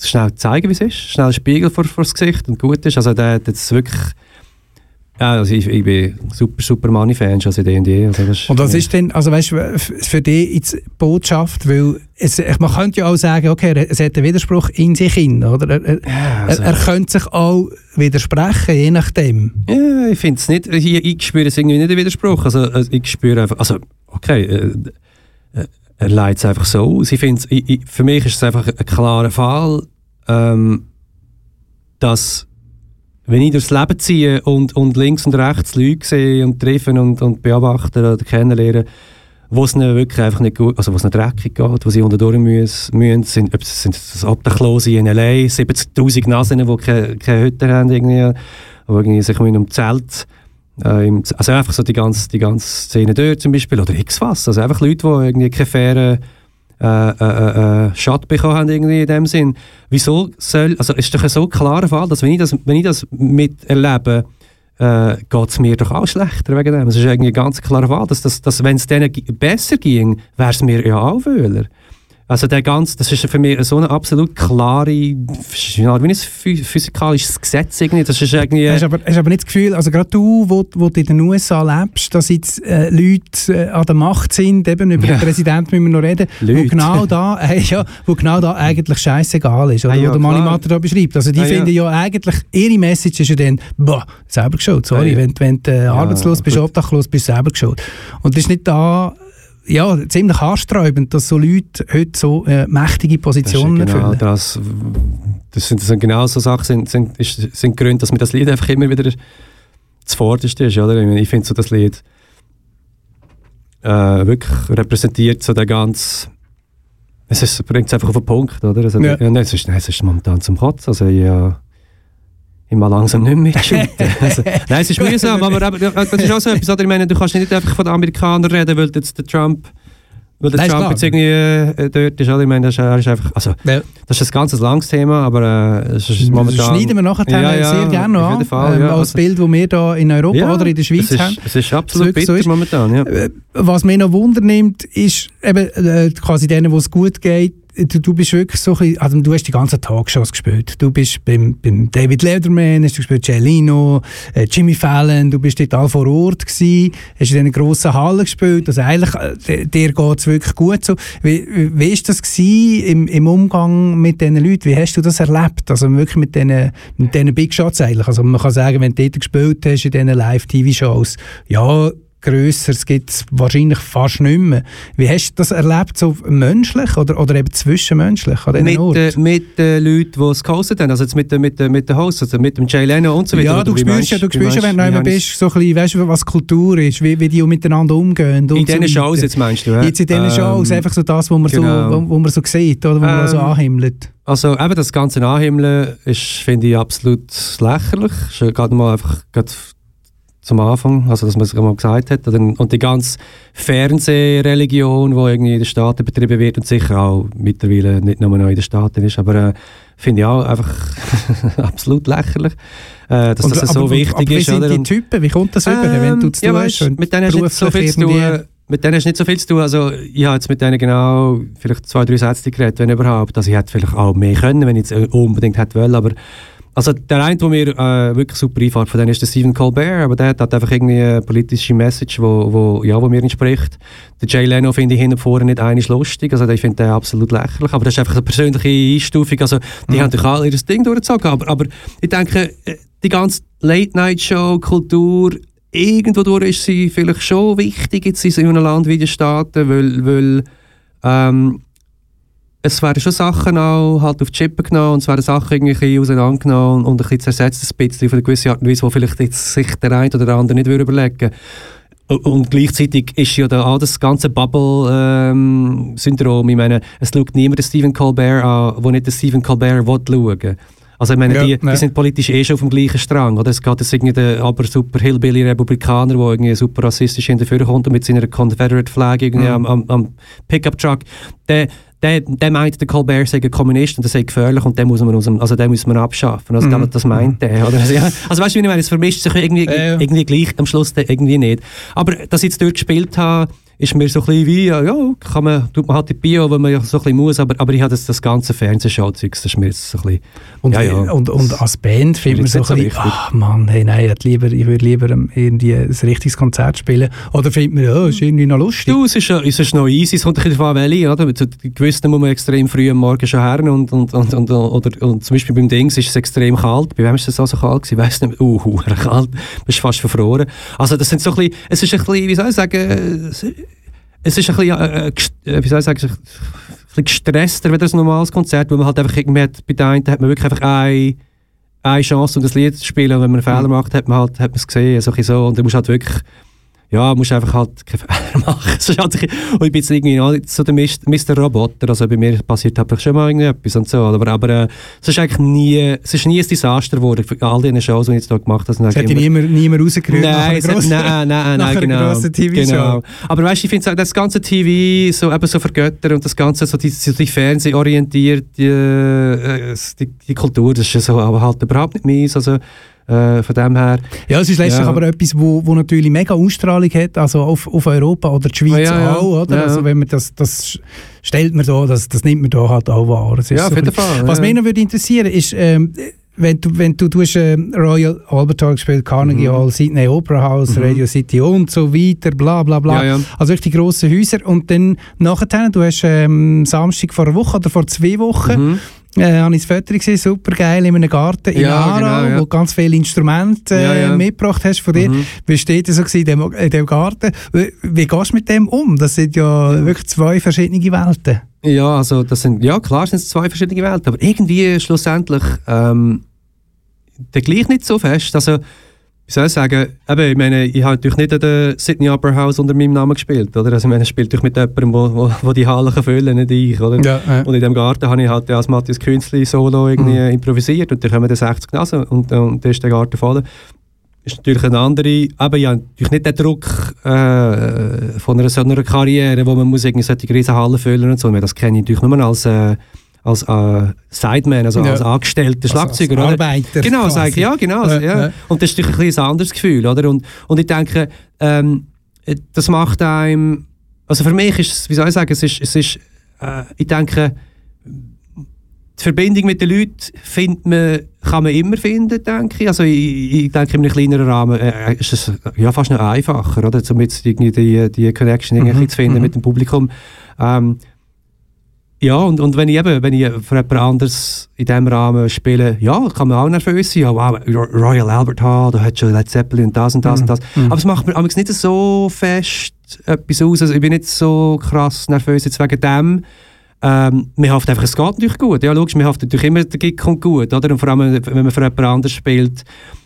schnell zeigen, wie es ist, schnell einen Spiegel vor, vor das Gesicht und gut ist. Also der hat wirklich ja, also ich, ich bin super, super Money-Fan schon seit D&D. Also und was ja. ist denn, also weißt du, für dich jetzt Botschaft, weil es, man könnte ja auch sagen, okay, es hat einen Widerspruch in sich hin, oder? Er, ja, also. er, er, könnte sich auch widersprechen, je nachdem. Ja, ich finde es nicht, ich, ich spüre es irgendwie nicht den Widerspruch, also, also ich spüre einfach, also okay, äh, äh er leitet es einfach so aus. Ich finde, für mich ist es einfach ein klarer Fall, ähm, dass wenn ich durchs Leben ziehe und, und links und rechts Leute sehe und treffen und, und beobachten oder kennenlernen, wo es ihnen wirklich einfach nicht gut, also wo es dreckig geht, wo sie unter durch müssen, müssen sind, ob es sind das Obdachlose in L.A., 70'000 Nasen, die keine, keine Hütte haben, irgendwie, wo irgendwie sich um Zelt, äh, also einfach so die ganze, die ganze Szene dort zum Beispiel, oder X-Fass, also einfach Leute, die irgendwie keine faire äh, äh, äh, äh, Schatt bekommen haben irgendwie in dem Sinn. Wieso soll, also ist doch ein so klarer Fall, dass wenn ich das, wenn ich das miterlebe, äh, geht es mir doch auch schlechter wegen dem. Es ist irgendwie ganz klarer Fall, dass, dass, dass wenn es denen besser ging, wäre es mir ja auch wohler. Also der ganze, das ist für mich so eine absolut klare, wie ein physikalisches Gesetz irgendwie. Das ist irgendwie... Hast aber, hast aber nicht das Gefühl, also gerade du, wo, wo du in den USA lebst, dass jetzt äh, Leute äh, an der Macht sind, eben über ja. den Präsidenten müssen wir noch reden, Leute. wo genau da, äh, ja, wo genau da eigentlich scheißegal ist, oder ah, ja, wo der Mani Matter da beschreibt. Also die ah, finden ja. eigentlich, ihre Message ist ja dann, boah, selber geschaut, sorry, ah, wenn, wenn du äh, arbeitslos bist, obdachlos bist, selber geschaut. Und das ist nicht da ja, ziemlich anstreibend, dass so Leute heute so äh, mächtige Positionen das genau Das, das, sind, das sind genau so Sachen, sind, sind, ist, sind Gründe, dass mir das Lied einfach immer wieder zuvorderst ist. Oder? Ich finde so das Lied äh, wirklich repräsentiert so der ganz es bringt es einfach auf den Punkt, oder? Also, ja. Ja, nein, es, ist, nein, es ist momentan zum Kotzen. Also, ja, ich mal langsam nicht mehr mitschütten. also, nein, es ist mühsam, aber, das ist auch so etwas, oder? ich meine, du kannst nicht einfach von den Amerikanern reden, weil jetzt der Trump weil der Trump jetzt irgendwie äh, dort ist, oder? Ich meine, das ist, ist einfach, also, ja. das ist ein ganz langes Thema, aber äh, es ist momentan... Das schneiden wir nachher ja, ja, sehr gerne noch an, Fall, ähm, als also, Bild, das wir hier in Europa oder in der Schweiz es ist, haben. Es ist absolut bitter so ist. momentan, ja. Äh, was mich noch Wunder nimmt, ist eben äh, quasi denen, wo es gut geht, du, du bist wirklich so ein also du hast die ganzen Talkshows gespielt. Du bist beim, beim David Letterman, hast du gespielt Leno, äh, Jimmy Fallon, du bist dort all vor Ort gewesen, hast in einer grossen Halle gespielt, also eigentlich, äh, dir geht es wirklich gut so. Wie, wie ist das gewesen im, im Umgang mit diesen Leuten? Wie hast du das erlebt? Also wirklich mit diesen, mit diesen Big Shots eigentlich? Also man kann sagen, wenn du dort gespielt hast in diesen Live-TV-Shows, ja, Grösseres gibt es wahrscheinlich fast nicht mehr. Wie hast du das erlebt, so menschlich oder, oder eben zwischenmenschlich an mit, äh, mit den Leuten, die es gehostet haben, also jetzt mit, mit, mit den Hosts, also mit dem Jay Leno und so weiter? Ja, du spürst ja, du spürst ja, wenn du einmal bist, so ein bisschen, weißt du, was Kultur ist, wie, wie die miteinander umgehen. in diesen so Shows jetzt meinst du? Ja? Jetzt in diesen ähm, Shows, einfach so das, was man, genau. so, wo, wo man so sieht, oder wo ähm, man so anhimmelt. Also eben das ganze Anhimmeln ist, finde ich, absolut lächerlich. Gerade mal einfach gerade zum Anfang, also dass man es mal gesagt hat. Und die ganze Fernsehreligion, die irgendwie in den Staaten betrieben wird und sicher auch mittlerweile nicht nur noch in den Staaten ist, aber äh, finde ich auch einfach absolut lächerlich, äh, dass und, das so wichtig aber ist. Wie sind oder? die Typen? Wie kommt das ähm, über, wenn du zu ja, weißt, mit denen hast nicht so viel zu tun. Mit denen hast nicht so viel zu tun. Also ich habe jetzt mit denen genau vielleicht zwei, drei Sätze geredet, wenn überhaupt. Also ich hätte vielleicht auch mehr können, wenn ich es unbedingt hätte wollen, aber also der eine, der mir äh, wirklich super einfällt, von denen ist der Stephen Colbert, aber der hat einfach irgendwie eine politische Message, wo, wo, ja, wo mir entspricht. Der Jay Leno finde ich hin und vorne nicht einig lustig, also ich finde den absolut lächerlich, aber das ist einfach eine persönliche Einstufung, also die mhm. haben doch alle ihr Ding durchgezogen, aber, aber ich denke, äh, die ganze Late-Night-Show-Kultur, irgendwo durch ist sie vielleicht schon wichtig jetzt in so einem Land wie den Staaten, weil, weil ähm, es werden schon Sachen auch halt auf die Chippen genommen und es werden Sachen irgendwie auseinandergenommen und ein bisschen zersetzt, ein bisschen auf eine gewisse Art und Weise, wo vielleicht jetzt sich der eine oder der andere nicht überlegen würde. und gleichzeitig ist ja da auch das ganze Bubble-Syndrom. Ähm, ich meine, es schaut niemand den Stephen Colbert an, wo nicht den Stephen Colbert schauen will. Also ich meine, ja, die, die, sind politisch eh schon auf dem gleichen Strang. Oder? Es geht jetzt irgendwie der aber super Hillbilly-Republikaner, der irgendwie super rassistisch hinterher kommt und mit seiner Confederate-Flag irgendwie mhm. am, am, am Pickup-Truck. Der, der, der meint, der Colbert sei ein Kommunist und der sei gefährlich und den muss man, aus dem, also den muss man abschaffen. Also mm. das meint der. Oder? Also, also weißt du, wie ich meine, es vermischt sich irgendwie, äh, irgendwie gleich, am Schluss irgendwie nicht. Aber dass ich jetzt dort gespielt habe, ist mir so ein bisschen wie, ja, kann man, tut man halt die Bio, wenn man so ein bisschen muss, aber, aber ich habe das, das ganze Fernsehschau-Zeug, das ist mir jetzt so ein bisschen, und, ja, ja. Und, und als Band findet man so ein bisschen, ach Mann, hey, nein, ich, lieber, ich würde lieber irgendwie ein richtiges Konzert spielen, oder findet man, ja, ist irgendwie noch lustig. Du, es ist, es ist noch easy, es kommt ein bisschen davon, welche, oder? Zu gewissen muss man extrem früh am Morgen schon her und, und, und, und, oder, und zum Beispiel beim Dings ist es extrem kalt, bei wem ist es so kalt gewesen, ich weiss nicht, uh, kalt, bist fast verfroren. Also das sind so ein bisschen, es ist ein bisschen, wie soll ich sagen, es ist ein bisschen, äh, äh, wie soll ich sagen, ein bisschen gestresster wie ein normales Konzert, weil man halt einfach irgendwie hat, bei der einen hat man wirklich einfach eine, eine Chance, um das Lied zu spielen und wenn man einen Fehler mhm. macht, hat man halt, hat man es gesehen, so, und du musst halt wirklich ja, musst einfach halt keine Fehler machen. halt, und ich bin jetzt irgendwie so der Mr. Roboter, also bei mir passiert einfach schon mal irgendetwas und so, aber, aber äh, es ist eigentlich nie, es ist nie ein Desaster geworden, für all diese Shows, die ich jetzt hier gemacht habe. Es hat dich niemand, niemand rausgerührt nein, grossen, nein, nein, nein, genau, genau. Aber weißt du, ich finde das ganze TV so, eben so vergöttert und das ganze, so die, so die Fernsehorientierte, äh, die, die Kultur, das ist so aber halt überhaupt nicht meins, also äh, von dem her. Ja, es ist letztlich ja. aber etwas, wo, wo natürlich mega Ausstrahlung hat, also auf, auf Europa oder die Schweiz oh, ja, auch, oder? Also wenn man das, das stellt man da, das, das nimmt man da halt auch wahr. ja, auf jeden Fall. Was mich noch würde interessieren ist, ähm, wenn du, wenn du, hast, äh, Royal Albert Hall gespielt, Carnegie mhm. Hall, Sydney Opera House, mhm. Radio City und so weiter, bla bla bla. Ja, ja. Also richtig grosse Häuser. Und dann nachher, du hast ähm, Samstag vor einer Woche oder vor zwei Wochen mhm äh, habe ich das Foto gesehen, super geil, in einem Garten in ja, Aarau, genau, ja. wo du ganz viele Instrumente äh, ja, ja. mitgebracht hast von dir. Mhm. Wie steht das so in dem, in dem Garten? Wie, wie gehst du mit dem um? Das sind ja wirklich zwei verschiedene Welten. Ja, also das sind, ja klar sind es zwei verschiedene Welten, aber irgendwie schlussendlich ähm, der gleich nicht so fest. Also wie soll ich sagen, eben, ich meine, ich habe natürlich nicht an der Sydney Opera House unter meinem Namen gespielt, oder? Also ich meine, ich spiele mit jemandem, wo, wo, wo die Halle kann füllen nicht ich, oder? Ja, ja. Und in dem Garten habe ich halt als Matthias Künzli Solo irgendwie mhm. improvisiert und dann kommen dann 60 Nasen und, und dann ist der Garten voll. ist natürlich eine andere, aber ja, natürlich nicht der Druck äh, von einer so einer Karriere, wo man muss irgendwie solche riesen Hallen füllen und so. Das kenne ich natürlich nur als äh, als äh, Sideman, also ja. als angestellter Schlagzeuger. Als, als Arbeiter. Genau, sage ich, ja, genau. Ja, ja. Und das ist natürlich ein, ein anderes Gefühl. Oder? Und, und ich denke, ähm, das macht einem, also für mich ist es, wie soll ich sagen, es ist, es ist äh, ich denke, die Verbindung mit den Leuten findet man, kann man immer finden, denke ich. Also ich, ich denke, in einem kleineren Rahmen äh, ist es ja, fast noch einfacher, oder? um jetzt die, die, die Connection mhm. zu finden mhm. mit dem Publikum. Ähm, ja, und, und wenn ich eben, wenn ich für jemand anderes in diesem Rahmen spiele, ja, kann man auch nervös sein. Ja, wow, Royal Albert Hall, da hat schon Led Zeppelin und das und das mm. und das. Mm. Aber es macht mir nicht so fest etwas aus. Also ich bin nicht so krass nervös jetzt wegen dem. Ähm, mir hofft einfach, es geht natürlich gut. Ja, logisch, mir hofft natürlich immer, der Gig kommt gut. Oder? Und vor allem, wenn man für jemand anderes spielt,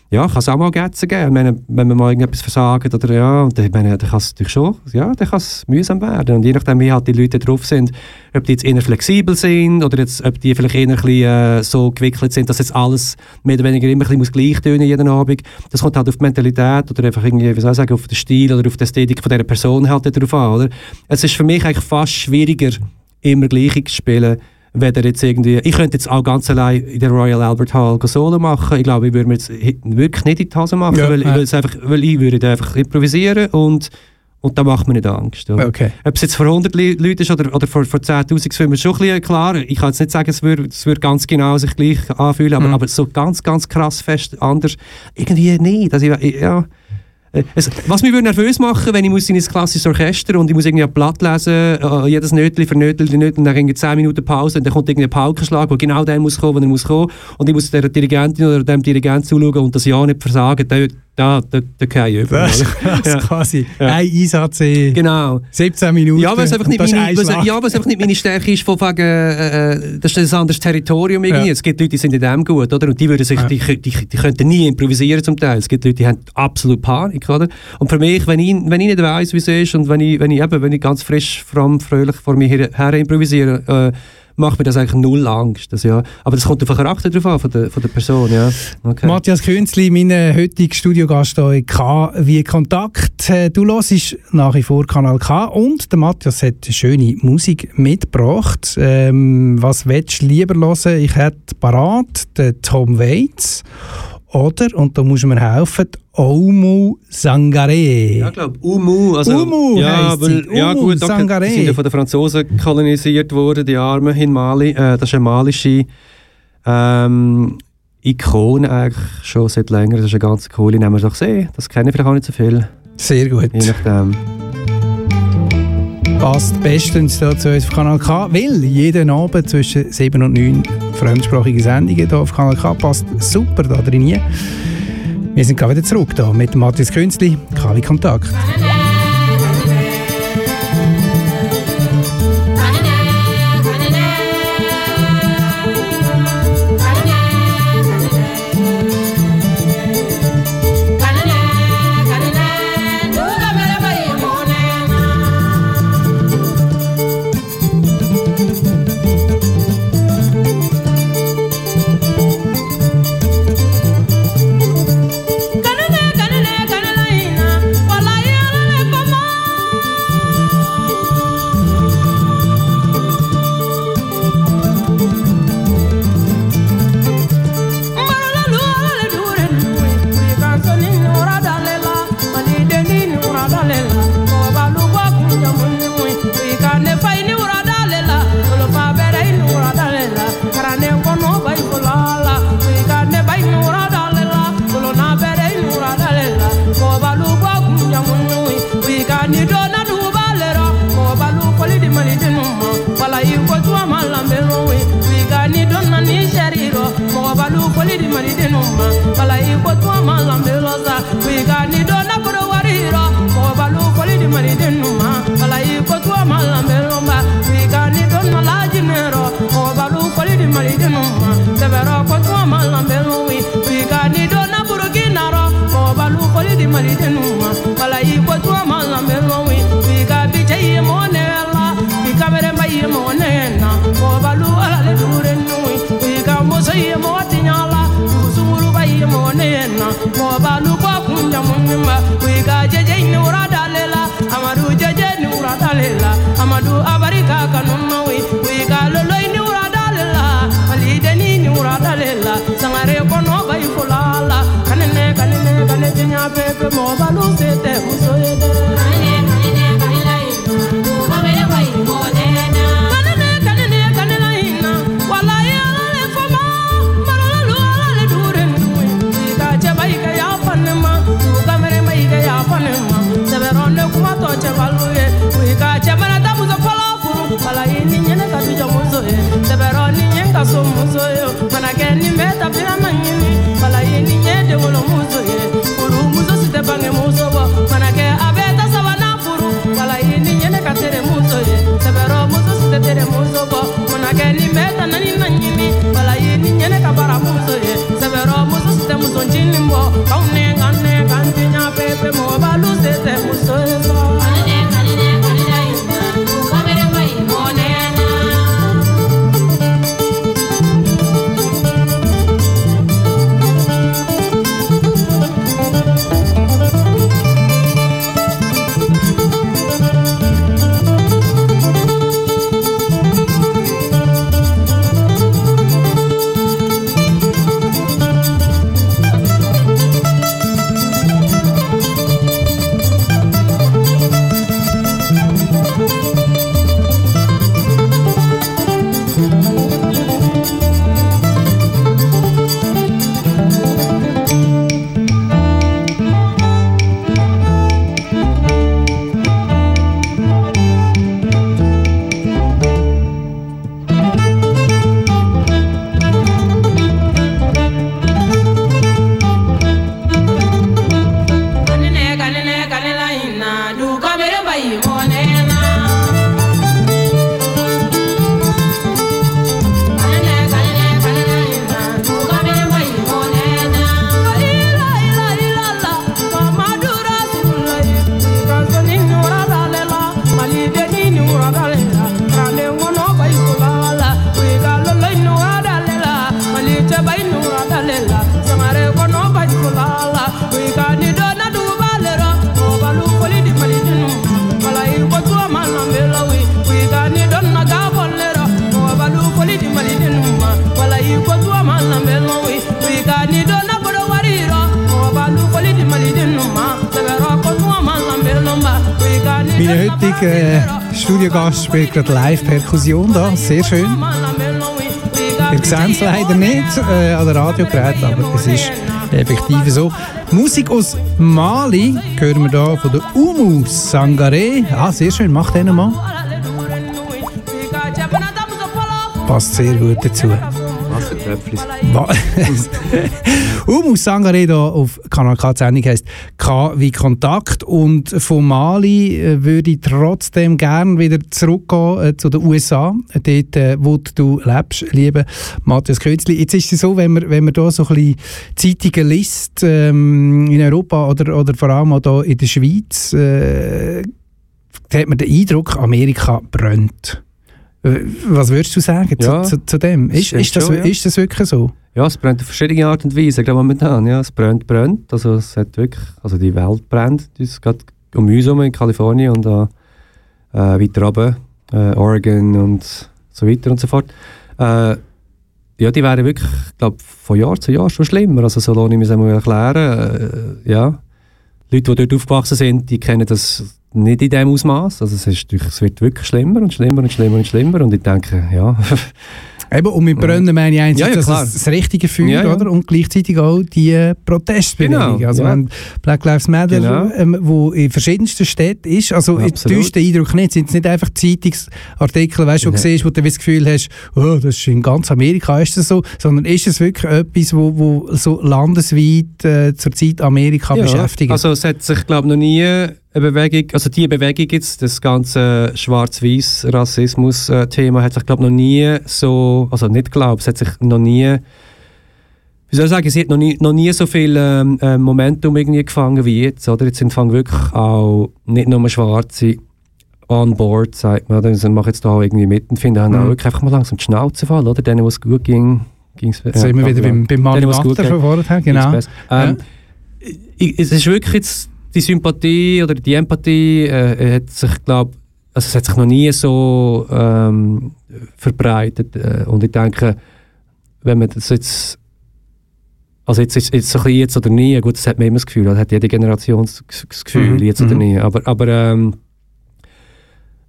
ja, kann es auch mal Gätze geben. Meine, wenn man mal irgendetwas versagt oder ja, und dann, meine, dann kann es natürlich schon, ja, dann kann mühsam werden. Und je nachdem, wie halt die Leute drauf sind, ob die jetzt eher flexibel sind oder jetzt, ob die vielleicht eher ein bisschen, äh, so gewickelt sind, dass jetzt alles mehr oder weniger immer ein bisschen gleich tönen jeden Abend. Das kommt halt auf die Mentalität oder einfach irgendwie, wie soll ich sagen, auf den Stil oder auf die Ästhetik von dieser Person halt darauf an, oder? Es ist für mich eigentlich fast schwieriger, immer gleich zu spielen, weder jetzt irgendwie, ich könnte jetzt auch ganz allein in der Royal Albert Hall Solo machen. Ich glaube, ich würde mir jetzt wirklich nicht in die Hose machen, ja, weil, ja. Ich einfach, weil ich würde einfach improvisieren und und da macht mir nicht Angst. Oder? Okay. Ob es jetzt vor 100 Leuten ist oder, oder vor, vor 10'000, ist mir schon ein bisschen klar. Ich kann jetzt nicht sagen, es würde, es würde ganz genau sich gleich anfühlen, aber, mhm. aber so ganz, ganz krass fest anders irgendwie nicht. Also ich, ja, also, was mich nervös machen wenn ich muss in ein klassisches Orchester und ich muss irgendwie ein Blatt lesen, äh, jedes Nötli für Nötli, Nötli, und dann irgendwie 10 Minuten Pause und dann kommt irgendwie ein Paukenschlag, wo genau der muss kommen, wo er muss kommen und ich muss der Dirigentin oder dem Dirigent zuschauen und das Ja nicht versagen, da, da, da gehe ich über. Das, das ja. quasi ja. ein Einsatz in genau. 17 Minuten. Ja, es einfach nicht, meine, was, ja, was einfach nicht meine Stärke ist, von wegen, äh, äh, das ist ein anderes Territorium irgendwie. Ja. Es gibt Leute, die sind in dem gut, oder? Und die würden sich, die, die, die, die könnten nie improvisieren zum Teil. Es gibt Leute, die haben absolut Panik, oder? Und für mich, wenn ich, wenn ich nicht weiss, wie es ist und wenn ich, wenn ich eben, wenn ich ganz frisch, fromm, fröhlich vor mir her, her improvisiere, äh, macht mir das eigentlich null Angst. Das, ja. Aber das kommt auf den Charakter drauf an, von der, von der Person. Ja. Okay. Matthias Künzli, mein heutiger Studiogast hier K wie Kontakt. Äh, du hörst nach wie vor Kanal K und der Matthias hat schöne Musik mitgebracht. Ähm, was willst du lieber hören? Ich hätte parat den Tom Waits oder, und da muss man helfen, Oumu Sangare. Ja, ich glaube, Oumu. Also, Umu ja, weil, sie. ja, gut, Sangare. Die sind ja von den Franzosen kolonisiert worden, die Armen in Mali. Äh, das ist eine malische ähm, Ikone eigentlich schon seit länger. Das ist eine ganz coole. Nehmen wir doch sehen. Das kenne ich vielleicht auch nicht so viel. Sehr gut. Je nachdem passt bestens hier zu uns auf Kanal K, weil jeden Abend zwischen 7 und 9 fremdsprachige Sendungen hier auf Kanal K passt super da drin. Wir sind gerade wieder zurück da mit Matthias Künzli, KW Kontakt. مليت more spielt gerade Live-Perkussion da, sehr schön. Ihr seht es leider nicht äh, an der Radiogerät, aber es ist effektiv so. Musik aus Mali hören wir hier von der Umu Sangare. Ah, sehr schön, mach den mal. Passt sehr gut dazu. Wassertröpfchen. Umu Sangare hier auf Kanal K Sendung heisst K wie Kontakt und von Mali äh, würde ich trotzdem gerne wieder zurückgehen äh, zu den USA, dort äh, wo du lebst, liebe Matthias Kötzli. Jetzt ist es so, wenn man, wenn man da so ein bisschen Zeitungen liest ähm, in Europa oder, oder vor allem auch hier in der Schweiz, äh, hat man den Eindruck, Amerika brennt. Was würdest du sagen Ja, zu, zu, zu dem? Ist, ist, das, schon, ja. ist das wirklich so? Ja, es brennt auf verschiedene Art und Weise, gerade momentan. Ja, es brennt, brennt. Also es hat wirklich, also die Welt brennt. Ist gerade um uns herum in Kalifornien und da äh, weiter runter, äh, Oregon und so weiter und so fort. Äh, ja, die wären wirklich, glaube von Jahr zu Jahr schon schlimmer. Also so lohne ich mir einmal erklären. Äh, ja, Leute, die dort aufgewachsen sind, die kennen das nicht in dem Ausmaß. Also es, ist, es wird wirklich schlimmer und schlimmer und schlimmer und schlimmer. Und ich denke, ja, Eben, und mit Brennen meine ich einerseits Ja, ja, das, klar. das richtige Feuer, Ja, ja. oder? Und gleichzeitig auch die Protestbewegung. Genau, also ja. wenn Black Lives Matter, Genau. ähm, wo in verschiedensten Städten ist, also täuscht den Eindruck nicht, sind es nicht einfach Zeitungsartikel, weißt, wo du Nein. siehst, wo du das Gefühl hast, oh, das ist in ganz Amerika ist das so, sondern ist es wirklich etwas, wo, wo so landesweit äh, zurzeit Amerika beschäftigt? Also es hat sich, glaube ich, noch nie eine Bewegung, also die Bewegung jetzt, das ganze Schwarz-Weiß-Rassismus-Thema hat sich, glaube ich, noch nie so, also nicht glaube, es hat sich noch nie, wie soll ich sagen, es hat noch nie, noch nie so viel ähm, ähm, Momentum irgendwie gefangen wie jetzt, oder? Jetzt sind fangen wirklich auch nicht nur Schwarze on board, sagt man? Sie machen jetzt da auch irgendwie mit und finden, haben Mhm. auch wirklich einfach mal langsam die Schnauze fallen, oder? Denen, wo es gut ging, ging es Jetzt sind wir wieder beim, beim Mani Denen, Matter von vorher, genau. Besser. Ähm, ich, es ist wirklich jetzt die Sympathie oder die Empathie äh, hat sich, glaube also es hat sich noch nie so ähm, verbreitet. Äh, und ich denke, wenn man das jetzt also jetzt ist jetzt so ein bisschen jetzt oder nie, gut, das hat man immer das Gefühl, das hat jede Generation das, das Gefühl, Mhm, jetzt oder mhm. nie. Aber, aber ähm,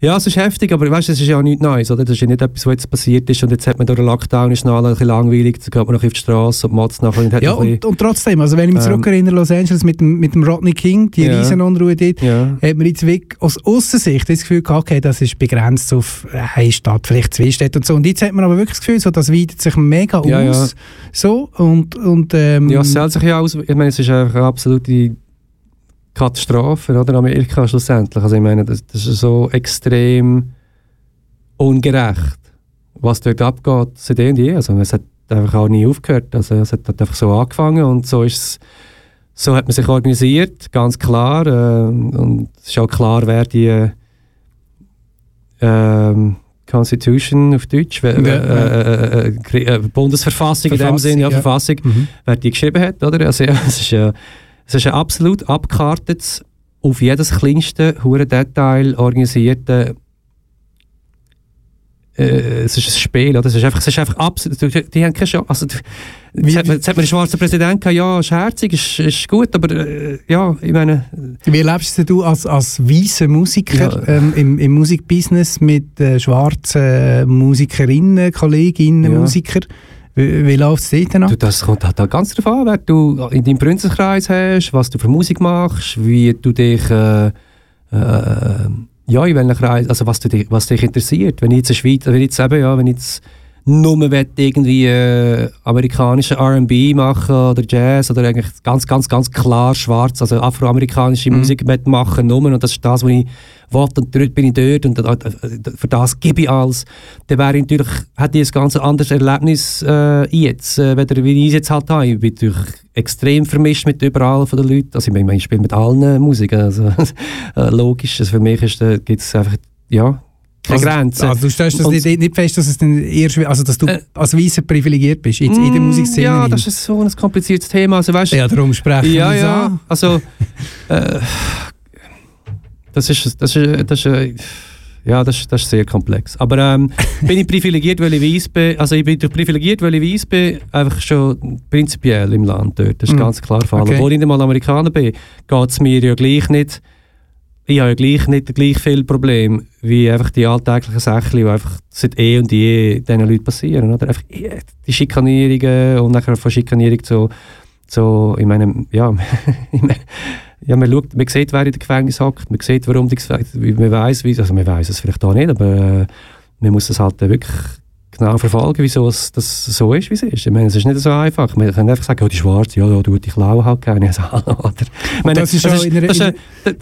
ja, es ist heftig, aber weißt, es ist ja auch nichts Neues, oder? Das ist ja nicht etwas, was jetzt passiert ist und jetzt hat man durch den Lockdown ist noch alle ein bisschen langweilig, dann geht man noch auf die Straße und motzt nachher und hat Ja, und, und trotzdem, also wenn ich mich Ähm, zurückerinnere, Los Angeles mit dem, mit dem Rodney King, die Ja. Riesenunruhe dort, ja. hat man jetzt wirklich aus Aussicht das Gefühl gehabt, okay, das ist begrenzt auf eine Stadt, vielleicht zwei Städte und so. Und jetzt hat man aber wirklich das Gefühl, so, das weitet sich mega Ja, ja. aus. So, und, und ähm, Ja, es zählt sich ja aus. Ich meine, es ist einfach eine absolute Katastrophe, oder? Amerika schlussendlich. Also ich meine, das, das ist so extrem ungerecht, was dort abgeht, seit eh und je. Also es hat einfach auch nie aufgehört. Also es hat halt einfach so angefangen und so ist so hat man sich organisiert, ganz klar. Äh, und es ist auch klar, wer die ähm, Constitution auf Deutsch, Ja, äh, äh, äh, äh, Bundesverfassung in dem Verfassung, Sinne, ja, ja. Verfassung, Mhm. wer die geschrieben hat, oder? Also, ja, es ist, äh, es ist ein absolut abgekartetes, auf jedes kleinste hure Detail organisierte äh, es ist ein Spiel, oder? Es ist einfach, es ist einfach absolut, die, haben keine Chance. Also, Wie- jetzt, hat man, jetzt hat man einen schwarzen Präsident gehabt, ja, ist herzig, ist, ist gut, aber äh, ja, ich meine, Wie erlebst du als, als weißer Musiker Ja. ähm, im, im Musikbusiness mit äh, schwarzen Musikerinnen, Kolleginnen, Ja. Musiker? Wie, wie läuft es dort ab? Das kommt halt ganz darauf an, wer du in deinem Freundeskreis hast, was du für Musik machst, wie du dich, äh, äh, ja, in welchem Kreis, also was, du dich, was dich interessiert. Wenn ich jetzt in der Schweiz, wenn ich jetzt eben, ja, wenn ich jetzt nur irgendwie äh, amerikanischen R&B machen oder Jazz oder eigentlich ganz, ganz, ganz klar schwarz, also afroamerikanische Mhm. Musik machen, nur und das ist das, was ich will und dort bin ich dort und äh, äh, für das gebe ich alles, dann wäre ich natürlich, hätte ich ein ganz anderes Erlebnis äh, jetzt, äh, weder wie ich es jetzt halt habe. Ich bin natürlich extrem vermischt mit überall von den Leuten, also ich meine, ich spiele mit allen Musiken, also äh, logisch, also für mich ist, äh, gibt es einfach, ja, keine Grenzen. Also du stellst das nicht, nicht fest, dass es dann erst, also dass du Äh, als Weißer privilegiert bist jetzt in der Mm, Musikszene? Ja, rein. das ist so ein kompliziertes Thema, also weißt ja, darum sprechen ja, wir ja. an. Also, äh, das ist, das ist, das ist, äh, ja, das, ist- das ist sehr komplex. Aber ähm, bin ich privilegiert, weil ich weiß bin, also ich bin privilegiert, weil ich weiß bin, einfach schon prinzipiell im Land dort. Das ist Mhm. ganz klar Fall. Okay. Obwohl ich nicht mal Amerikaner bin, geht es mir ja gleich nicht ich habe ja gleich nicht gleich viel Problem wie einfach die alltäglichen Sachen, die einfach seit eh und je diesen Leuten passieren. Oder? Einfach die Schikanierungen und nachher von Schikanierung zu, zu ich meine, ja, ja man, schaut, man sieht, wer in der Gefängnis hockt, man sieht, warum die man weiß, also man weiß es vielleicht auch nicht, aber äh, man muss es halt wirklich genau verfolgen, wieso es das so ist, wie es ist. Ich meine, es ist nicht so einfach. Man kann einfach sagen, oh, die Schwarze, ja, ja du, die Klaue halt gerne. Also, oder? Meine, das, ist das, ist, das, ist ein,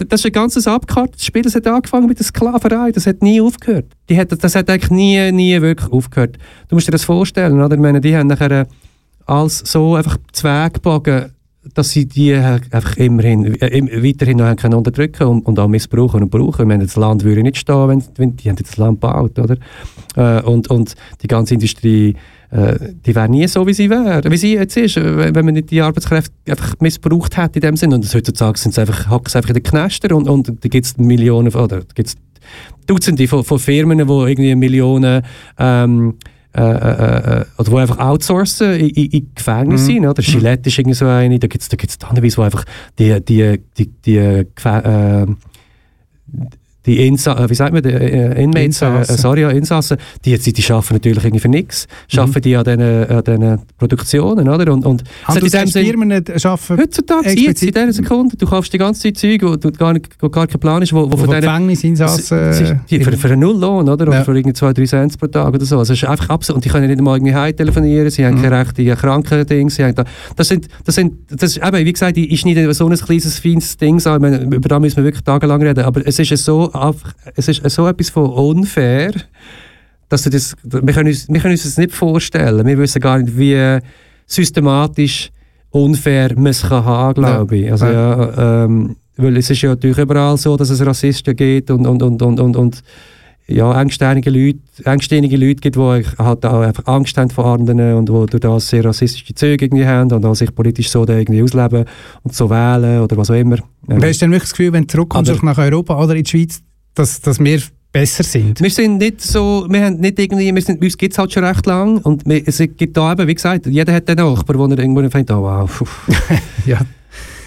das ist ein ganzes abgekartetes Spiel. Das hat angefangen mit der Sklaverei. Das hat nie aufgehört. Die hat, das hat eigentlich nie, nie wirklich aufgehört. Du musst dir das vorstellen, oder? Ich meine, die haben nachher äh, alles so einfach Zweig gebogen, dass sie die einfach immerhin, äh, weiterhin noch können unterdrücken und, und auch missbrauchen und brauchen. Ich meine, das Land würde nicht stehen, wenn, wenn die haben das Land gebaut, oder? Äh, und, und die ganze Industrie, äh, die wäre nie so, wie sie wäre, wie sie jetzt ist, wenn man nicht die Arbeitskräfte einfach missbraucht hätte in dem Sinn. Und heutzutage sind es einfach, sie einfach in den Knäster und, und da gibt es Millionen, oder gibt's Dutzende von, von Firmen, die irgendwie Millionen ähm, äh, äh, äh, oder die einfach outsourcen in, in, in Gefängnis mhm. sind. Oder? Gillette ist irgendwie so eine, da gibt es da gibt's teilweise, wo einfach die, die, die, die äh, die Insa äh, wie sagt man, die, äh, Inmates, äh, sorry, ja, Insassen, die, die, die arbeiten natürlich irgendwie für nichts, mhm. arbeiten die an diesen, an diesen Produktionen, oder? Und, und Haben du sagst, Firmen nicht arbeiten Heutzutage, jetzt, in dieser Sekunde, du kaufst die ganze Zeit Zeug, wo du gar, nicht, wo gar kein Plan ist, wo, wo, wo von Gefängnisinsassen... Äh, für, für einen Nulllohn, oder? Oder ja. für irgendwie zwei, drei Cent pro Tag oder so. Also es ist einfach absolut, und die können nicht mal irgendwie heim telefonieren, sie haben mhm. keine rechte Krankendinge, sie haben da, das sind, das sind, das ist eben, wie gesagt, ist nicht so ein kleines, feines Ding, so, meine, über das müssen wir wirklich tagelang reden, aber es ist so einfach, es ist so etwas von unfair, dass du das, wir können, uns, wir können uns das nicht vorstellen. Wir wissen gar nicht, wie systematisch unfair man es kann haben, glaube ich. Also, ja, ähm, weil es ist ja natürlich überall so, dass es Rassisten gibt und, und, und, und, und, und ja, engständige Leute, engständige Leute gibt, die halt auch einfach Angst haben vor anderen und die durch das sehr rassistische Züge irgendwie haben und auch sich politisch so irgendwie ausleben und so wählen oder was auch immer. Ähm, Hast du dann wirklich das Gefühl, wenn du zurückkommst nach Europa oder in die Schweiz, dass, dass wir besser sind? Wir sind nicht so, wir haben nicht irgendwie, wir sind, uns gibt es halt schon recht lang und wir, es gibt da eben, wie gesagt, jeder hat einen Nachbar, wo er irgendwo findet, oh wow. ja.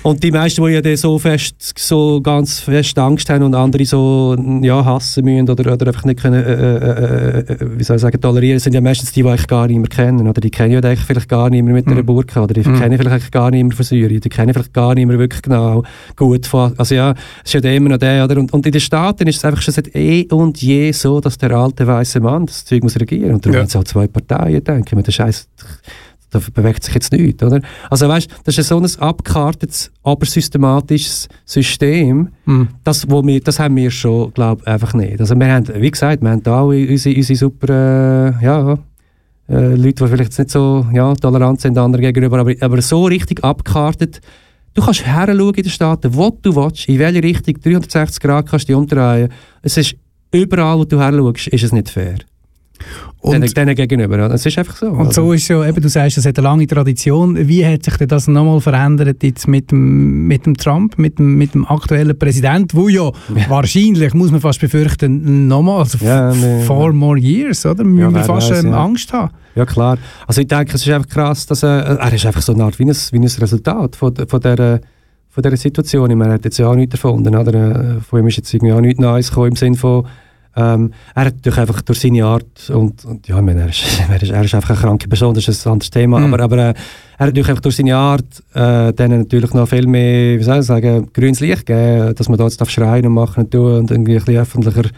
Und die meisten, die ja so fest, so ganz fest Angst haben und andere so ja, hassen müssen oder, oder einfach nicht können, äh, äh, äh, wie soll ich sagen, tolerieren, sind ja meistens die, die ich gar nicht mehr kennen. Oder die kennen ja eigentlich vielleicht gar nicht mehr mit mhm. einer Burka oder die mhm. kennen vielleicht gar nicht mehr von Syrien, die kennen vielleicht gar nicht mehr wirklich genau gut von, also ja, es ist ja immer noch der, oder? Und, und in den Staaten ist es einfach schon seit eh und je so, dass der alte weiße Mann das Zeug muss regieren. Und darum ja. haben es halt zwei Parteien, denke ich mir, der Scheiß da bewegt sich jetzt nichts, oder? Also weißt, das ist so ein abgekartetes, aber systematisches System, mm. das, wo wir, das haben wir schon, glaube einfach nicht. Also wir haben, wie gesagt, wir haben da alle unsere, unsere super, äh, ja, äh, Leute, die vielleicht nicht so ja, tolerant sind anderen gegenüber, aber, aber so richtig abgekartet, du kannst heranschauen in den Staaten, wo du willst, in welche Richtung, 360 Grad kannst du dich umdrehen. Es ist überall, wo du her ist es nicht fair. Und denen, gegenüber, das ist einfach so. Und also. so ist ja, eben, du sagst, es hat eine lange Tradition. Wie hat sich das nochmal verändert jetzt mit dem, mit dem Trump, mit dem, mit dem aktuellen Präsidenten, wo ja, ja, wahrscheinlich, muss man fast befürchten, nochmal, also ja, ne, four more years, oder? Müssen ja, wir fast weiss, ähm, Angst haben. Ja, klar. Also ich denke, es ist einfach krass, dass er, er ist einfach so eine Art wie ein, wie ein Resultat von, von dieser von dieser Situation. Ich meine, er hat jetzt ja auch nichts erfunden, oder? Von ihm ist jetzt irgendwie auch nichts Neues gekommen, im Sinne von ähm, er hat natürlich einfach durch seine Art und, und ja, meine, er, ist, er, ist, er ist einfach eine kranke Person, das ist ein anderes Thema, mhm. aber, aber äh, er hat natürlich einfach durch seine Art äh, denen natürlich noch viel mehr, wie soll ich sagen, grünes Licht gegeben, dass man da jetzt schreien und machen und tun und irgendwie ein bisschen öffentlicher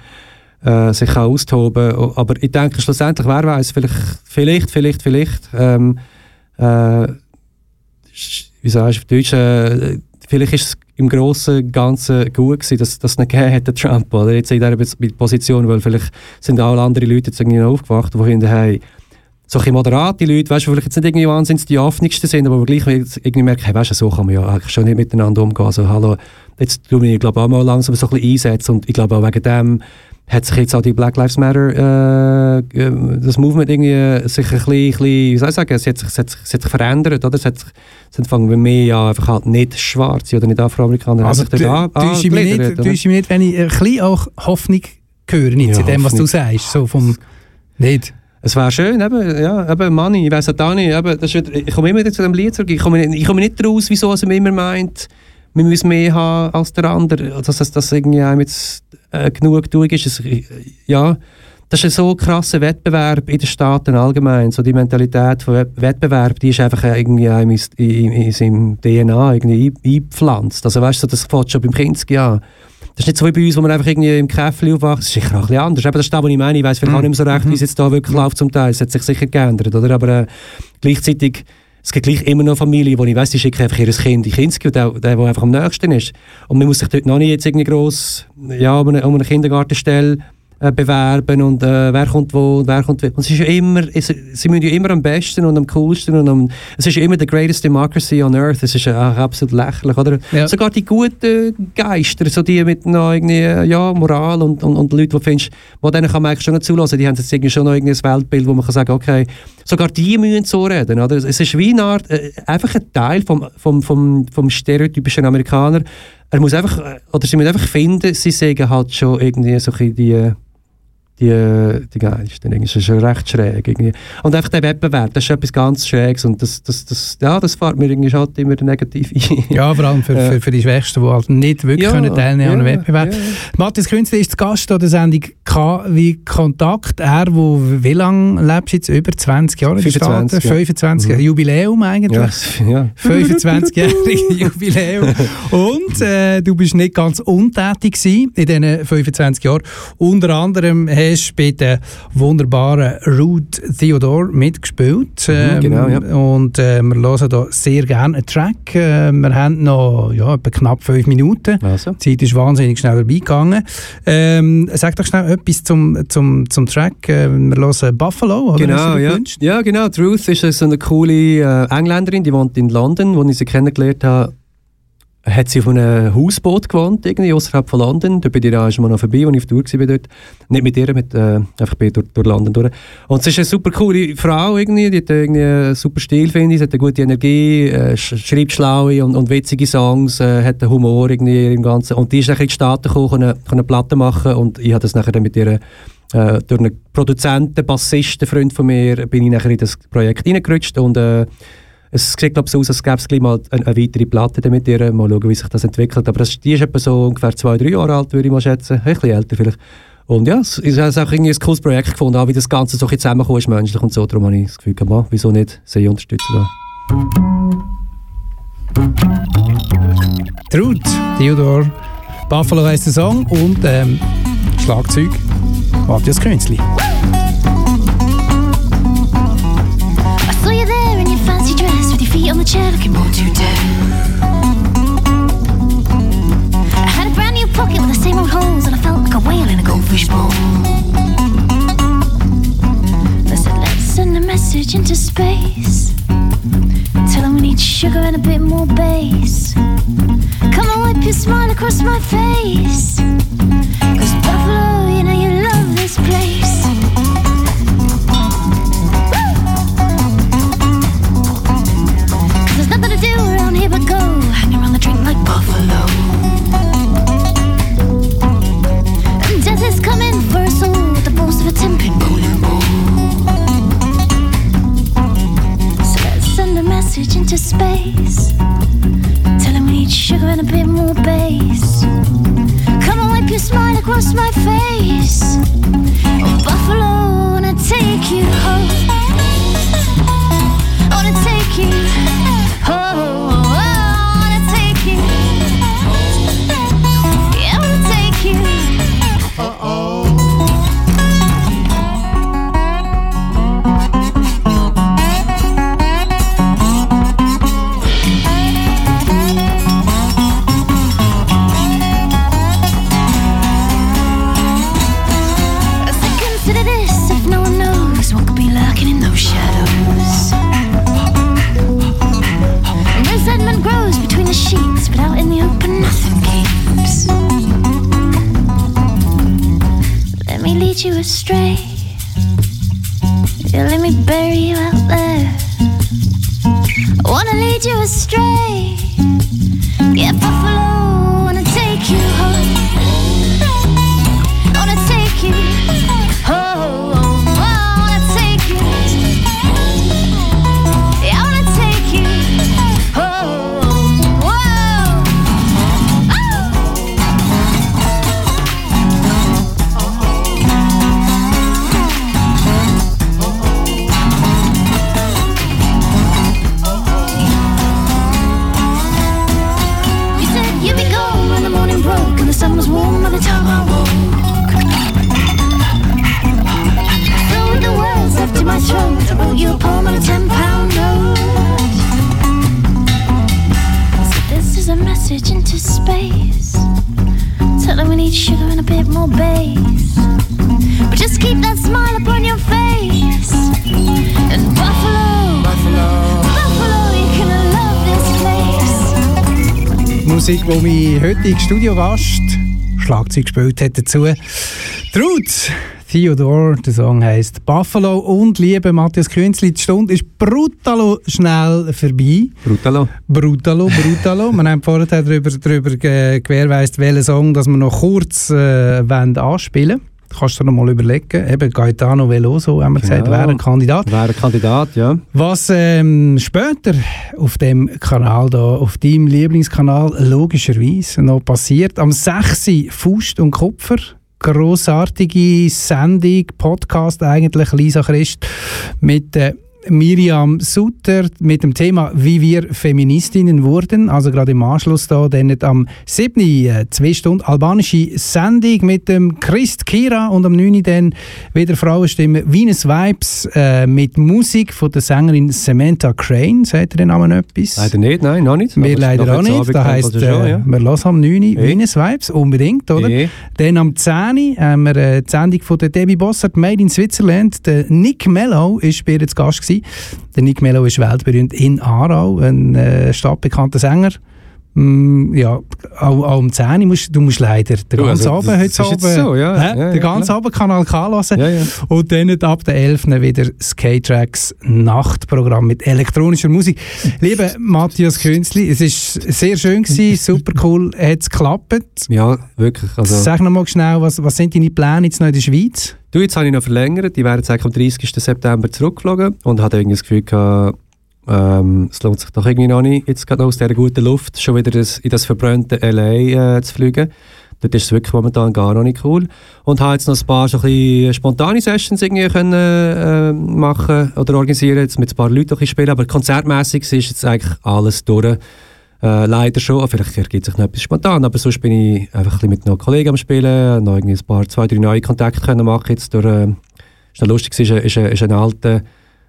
äh, sich kann austoben aber ich denke schlussendlich, wer weiß, vielleicht, vielleicht, vielleicht, vielleicht ähm, äh, wie sagst du auf Deutsch, äh, vielleicht ist es im Großen und Ganzen gut gewesen, dass das nicht gegeben hat, Trump. Oder jetzt in dieser Position, weil vielleicht sind alle anderen Leute jetzt irgendwie aufgewacht, die finden, hey, solche moderate Leute, weißt du, vielleicht jetzt nicht irgendwie wahnsinnig die offensten sind, aber gleich irgendwie merken, hey, weißt du, so kann man ja eigentlich schon nicht miteinander umgehen. Also, hallo, jetzt tun wir, glaube ich, auch mal langsam so ein bisschen einsetzen und ich glaube auch wegen dem hat sich jetzt auch die Black Lives Matter, äh, das Movement irgendwie sich ein bisschen, wie soll ich sagen, es hat sich, es hat es hat sich verändert, oder? Es hat es angefangen bei mir ja einfach halt nicht Schwarze oder nicht Afroamerikaner. Also du täuschst mich nicht, mich nicht, wenn ich ein bisschen auch Hoffnung höre, ja, in dem, was du sagst, so vom, nicht. Es wäre schön, eben, ja, eben Money, ich weiss auch nicht, eben, das ist, ich komme immer zu dem Lied zurück, ich komme, ich komme nicht raus, wieso es immer meint, man muss mehr haben als der andere, also, dass das irgendwie einem jetzt äh, genug genug ist. Es, ja, das ist ein so krasser Wettbewerb in den Staaten allgemein. So die Mentalität von Wettbewerb, die ist einfach irgendwie in, in, in seinem DNA irgendwie eingepflanzt. Also weißt du, das fängt schon beim Kinski an. Das ist nicht so wie bei uns, wo man einfach irgendwie im Käfeli aufwacht. Das ist sicher auch ein bisschen anders. Aber das ist das, was ich meine. Ich weiß vielleicht auch nicht mehr so recht, wie es jetzt da wirklich läuft zum Teil. Es hat sich sicher geändert, oder? Aber äh, gleichzeitig es gibt gleich immer noch Familien, wo ich weiss, die schicken einfach ihr Kind in Kinski der, der, der einfach am nächsten ist. Und man muss sich dort noch nicht jetzt irgendwie gross ja, um eine, um eine Kindergartenstelle äh, bewerben und äh, wer kommt wo und wer kommt wo. Und es ist ja immer, es, sie müssen ja immer am besten und am coolsten und am, es ist ja immer the greatest democracy on earth. Es ist ja absolut lächerlich, oder? Ja. Sogar die guten Geister, so die mit noch irgendwie, ja, Moral und, und, und Leute, die findest, wo denen kann man eigentlich schon nicht zulassen, die haben jetzt irgendwie schon noch ein Weltbild, wo man kann sagen, okay, sogar die müssen so reden, oder? Es ist wie eine Art, äh, einfach ein Teil vom, vom, vom, vom stereotypischen Amerikaner. Er muss einfach, äh, oder sie müssen einfach finden, sie sagen halt schon irgendwie so die die, die geilsten. Das ist recht schräg. Irgendwie. Und einfach der Wettbewerb, das ist etwas ganz Schräges und das, das, das, ja, das fährt mir irgendwie halt immer negativ ein. ja, vor allem für, für, für die Schwächsten, die halt nicht wirklich ja, können teilnehmen ja, an einem Wettbewerb. Ja. Matthias Künstler ist Gast an der Sendung K wie Kontakt. Er, wo wie lange lebst du jetzt? Über 20 Jahre 25, ja. 25 Jahre. Mhm. Jubiläum eigentlich. Ja, 25-jährige Jubiläum. Und äh, du bist nicht ganz untätig in diesen 25 Jahren. Unter anderem hast bei der wunderbaren Ruth Theodore mitgespielt. Mhm, ähm, genau, ja. Und äh, wir hören hier sehr gerne einen Track. Äh, wir haben noch ja, etwa knapp fünf Minuten. Also. Die Zeit ist wahnsinnig schnell vorbeigegangen. Ähm, sag doch schnell etwas zum, zum, zum Track. Äh, wir hören Buffalo, oder? Genau, ja. ja, genau. Ruth ist so eine coole äh, Engländerin, die wohnt in London, wo ich sie kennengelernt habe hat sie auf einem Hausboot gewohnt, irgendwie außerhalb von London. Da bin ich auch schon mal noch vorbei, als ich auf Tour war dort. Nicht mit ihr, mit, äh, einfach bin durch, durch London durch. Und sie ist eine super coole Frau irgendwie, die hat irgendwie einen super Stil, finde ich. Sie hat eine gute Energie, äh, schreibt schlaue und, und witzige Songs, äh, hat einen Humor irgendwie im Ganzen. Und die ist nachher in die Staaten gekommen, konnte eine Platte machen und ich habe das nachher dann mit ihr äh, durch einen Produzenten, Bassisten, Freund von mir, bin ich nachher in das Projekt reingerutscht und äh, es sieht glaube ich so aus, als gäbe es gleich mal eine, eine weitere Platte mit ihr. Mal schauen, wie sich das entwickelt. Aber das, die ist etwa so ungefähr zwei, drei Jahre alt, würde ich mal schätzen. Ein bisschen älter vielleicht. Und ja, es ist auch irgendwie ein cooles Projekt gefunden, auch wie das Ganze so zusammengekommen ist, menschlich und so. Darum habe ich das Gefühl, man, wieso nicht sie unterstützen da. Trud, Theodor, Buffalo heisst der Song und ähm, Schlagzeug Matthias Künzli. Looking too dead. I had a brand new pocket with the same old holes, and I felt like a whale in a goldfish bowl. I said, let's send a message into space. Tell them we need sugar and a bit more bass. Come on, wipe your smile across my face. Cause Buffalo, you know you love this place. like buffalo. And death is coming for a soul with the bones of a ten bone and bone. So let's send a message into space. Tell him we need sugar and a bit more bass. Come and wipe your smile across my face. Oh, buffalo. Musik, wo mein heutiger Studiogast Schlagzeug gespielt hat dazu. Trud, Theodore, der Song heisst Buffalo und liebe Matthias Künzli, die Stunde ist brutalo schnell vorbei. Brutalo. Brutalo, brutalo. wir haben vorher darüber, darüber gewährleistet, welchen Song dass wir noch kurz äh, anspielen wollen. Kannst du dir noch mal überlegen. Eben Gaetano Veloso, haben wir gesagt, Genau. wäre ein Kandidat. Wäre ein Kandidat, ja. Was ähm, später auf dem Kanal da, auf deinem Lieblingskanal logischerweise noch passiert, am 6. Faust und Kupfer, grossartige Sendung, Podcast eigentlich, Lisa Christ mit äh, Miriam Sutter mit dem Thema «Wie wir Feministinnen wurden», also gerade im Anschluss da, dann am 7. äh, zwei Stunden albanische Sendung mit dem Christ Kira und am 9. dann wieder Frauenstimme «Venus Vibes» äh, mit Musik von der Sängerin Samantha Crane. Sagt ihr den Namen etwas? Leider nicht, nein, noch nicht. Wir leider auch nicht. Das heisst, also schon, äh, ja. wir hören am 9. Uhr Eh. Venus Vibes, unbedingt, oder? Eh. Dann am 10. Uhr haben wir äh, die Sendung von der Debbie Bossert, Made in Switzerland. Der Nick Mello ist bei ihr zu Gast Der Nick Mello ist weltberühmt in Aarau, ein äh, stadtbekannter Sänger. Mm, ja, auch, auch um 10 Uhr musst du musst leider den ganzen also, Abend das heute Abend, so, ja. hä? Ja, ja, den ganzen. Abend Kanal K hören. Ja, ja. Und dann ab der 11. wieder Skate-Tracks Nachtprogramm mit elektronischer Musik. Lieber Matthias Künzli, es war sehr schön, gewesen, super cool, hat es geklappt. Ja, wirklich. Also, Sag noch mal schnell, was, was sind deine Pläne jetzt noch in der Schweiz? du, jetzt habe ich noch verlängert. Die wären jetzt eigentlich am 30. September zurückgeflogen und hatte irgendwie das Gefühl gehabt, ähm, es lohnt sich doch irgendwie noch nicht, jetzt gerade aus dieser guten Luft schon wieder das, in das verbrannte L.A. Äh, zu fliegen. Dort ist es wirklich momentan gar noch nicht cool. Und habe jetzt noch ein paar so ein bisschen spontane Sessions irgendwie können, äh, machen oder organisieren, jetzt mit ein paar Leuten spielen, aber konzertmäßig ist jetzt eigentlich alles durch. Äh, leider schon, vielleicht ergibt sich noch etwas spontan, aber sonst bin ich einfach ein bisschen mit noch Kollegen am Spielen, noch irgendwie ein paar, zwei, drei neue Kontakte können machen jetzt durch, äh, ist noch lustig, ist, ist, ist ein alter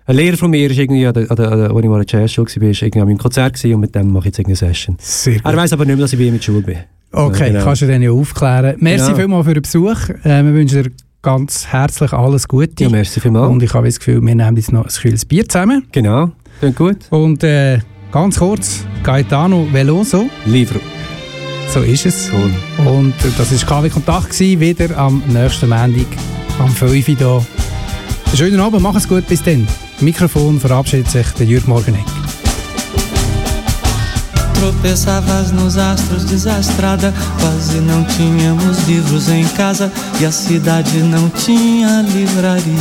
ein Lehrer von mir, ist irgendwie, an der, an der, als ich mal in der Jazzschule war, ist irgendwie an meinem Konzert gewesen und mit dem mache ich jetzt irgendeine Session. Sehr Er weiß aber nicht mehr, dass ich bei ihm in der Schule bin. Okay, Ja, genau. kannst du dann ja aufklären. Merci Genau. vielmals für den Besuch. Äh, wir wünschen dir ganz herzlich alles Gute. Ja, merci vielmals. Und ich habe das Gefühl, wir nehmen jetzt noch ein kühles Bier zusammen. Genau, klingt gut. Und äh, ganz kurz, Gaetano Veloso, Livro. so ist es. Cool. Und das war KW Kontakt, gewesen, wieder am nächsten Montag, am 5 Uhr hier. Schönen Abend, mach es gut, bis dann. Mikrofon verabschiedet sich der Jürg Morgeneck. Tropeçavas nos astros desastrada, quase não tínhamos livros em casa e a cidade não tinha livraria.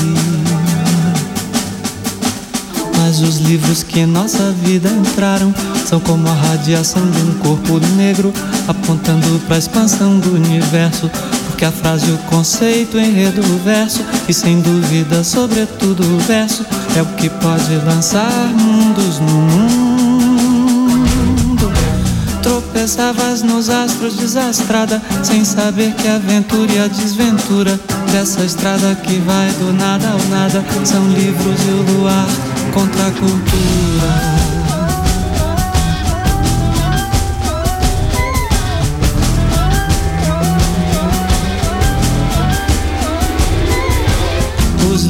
Mas os livros que em nossa vida entraram são como a radiação de um corpo negro apontando para a expansão do universo. Porque a frase, o conceito, o enredo, o verso e sem dúvida, sobretudo o verso é o que pode lançar mundos no mundo. Tropeçavas nos astros desastrada, sem saber que a aventura e a desventura dessa estrada que vai do nada ao nada são livros e o luar contra a cultura.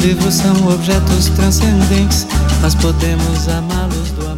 Os livros são objetos transcendentes, nós podemos amá-los do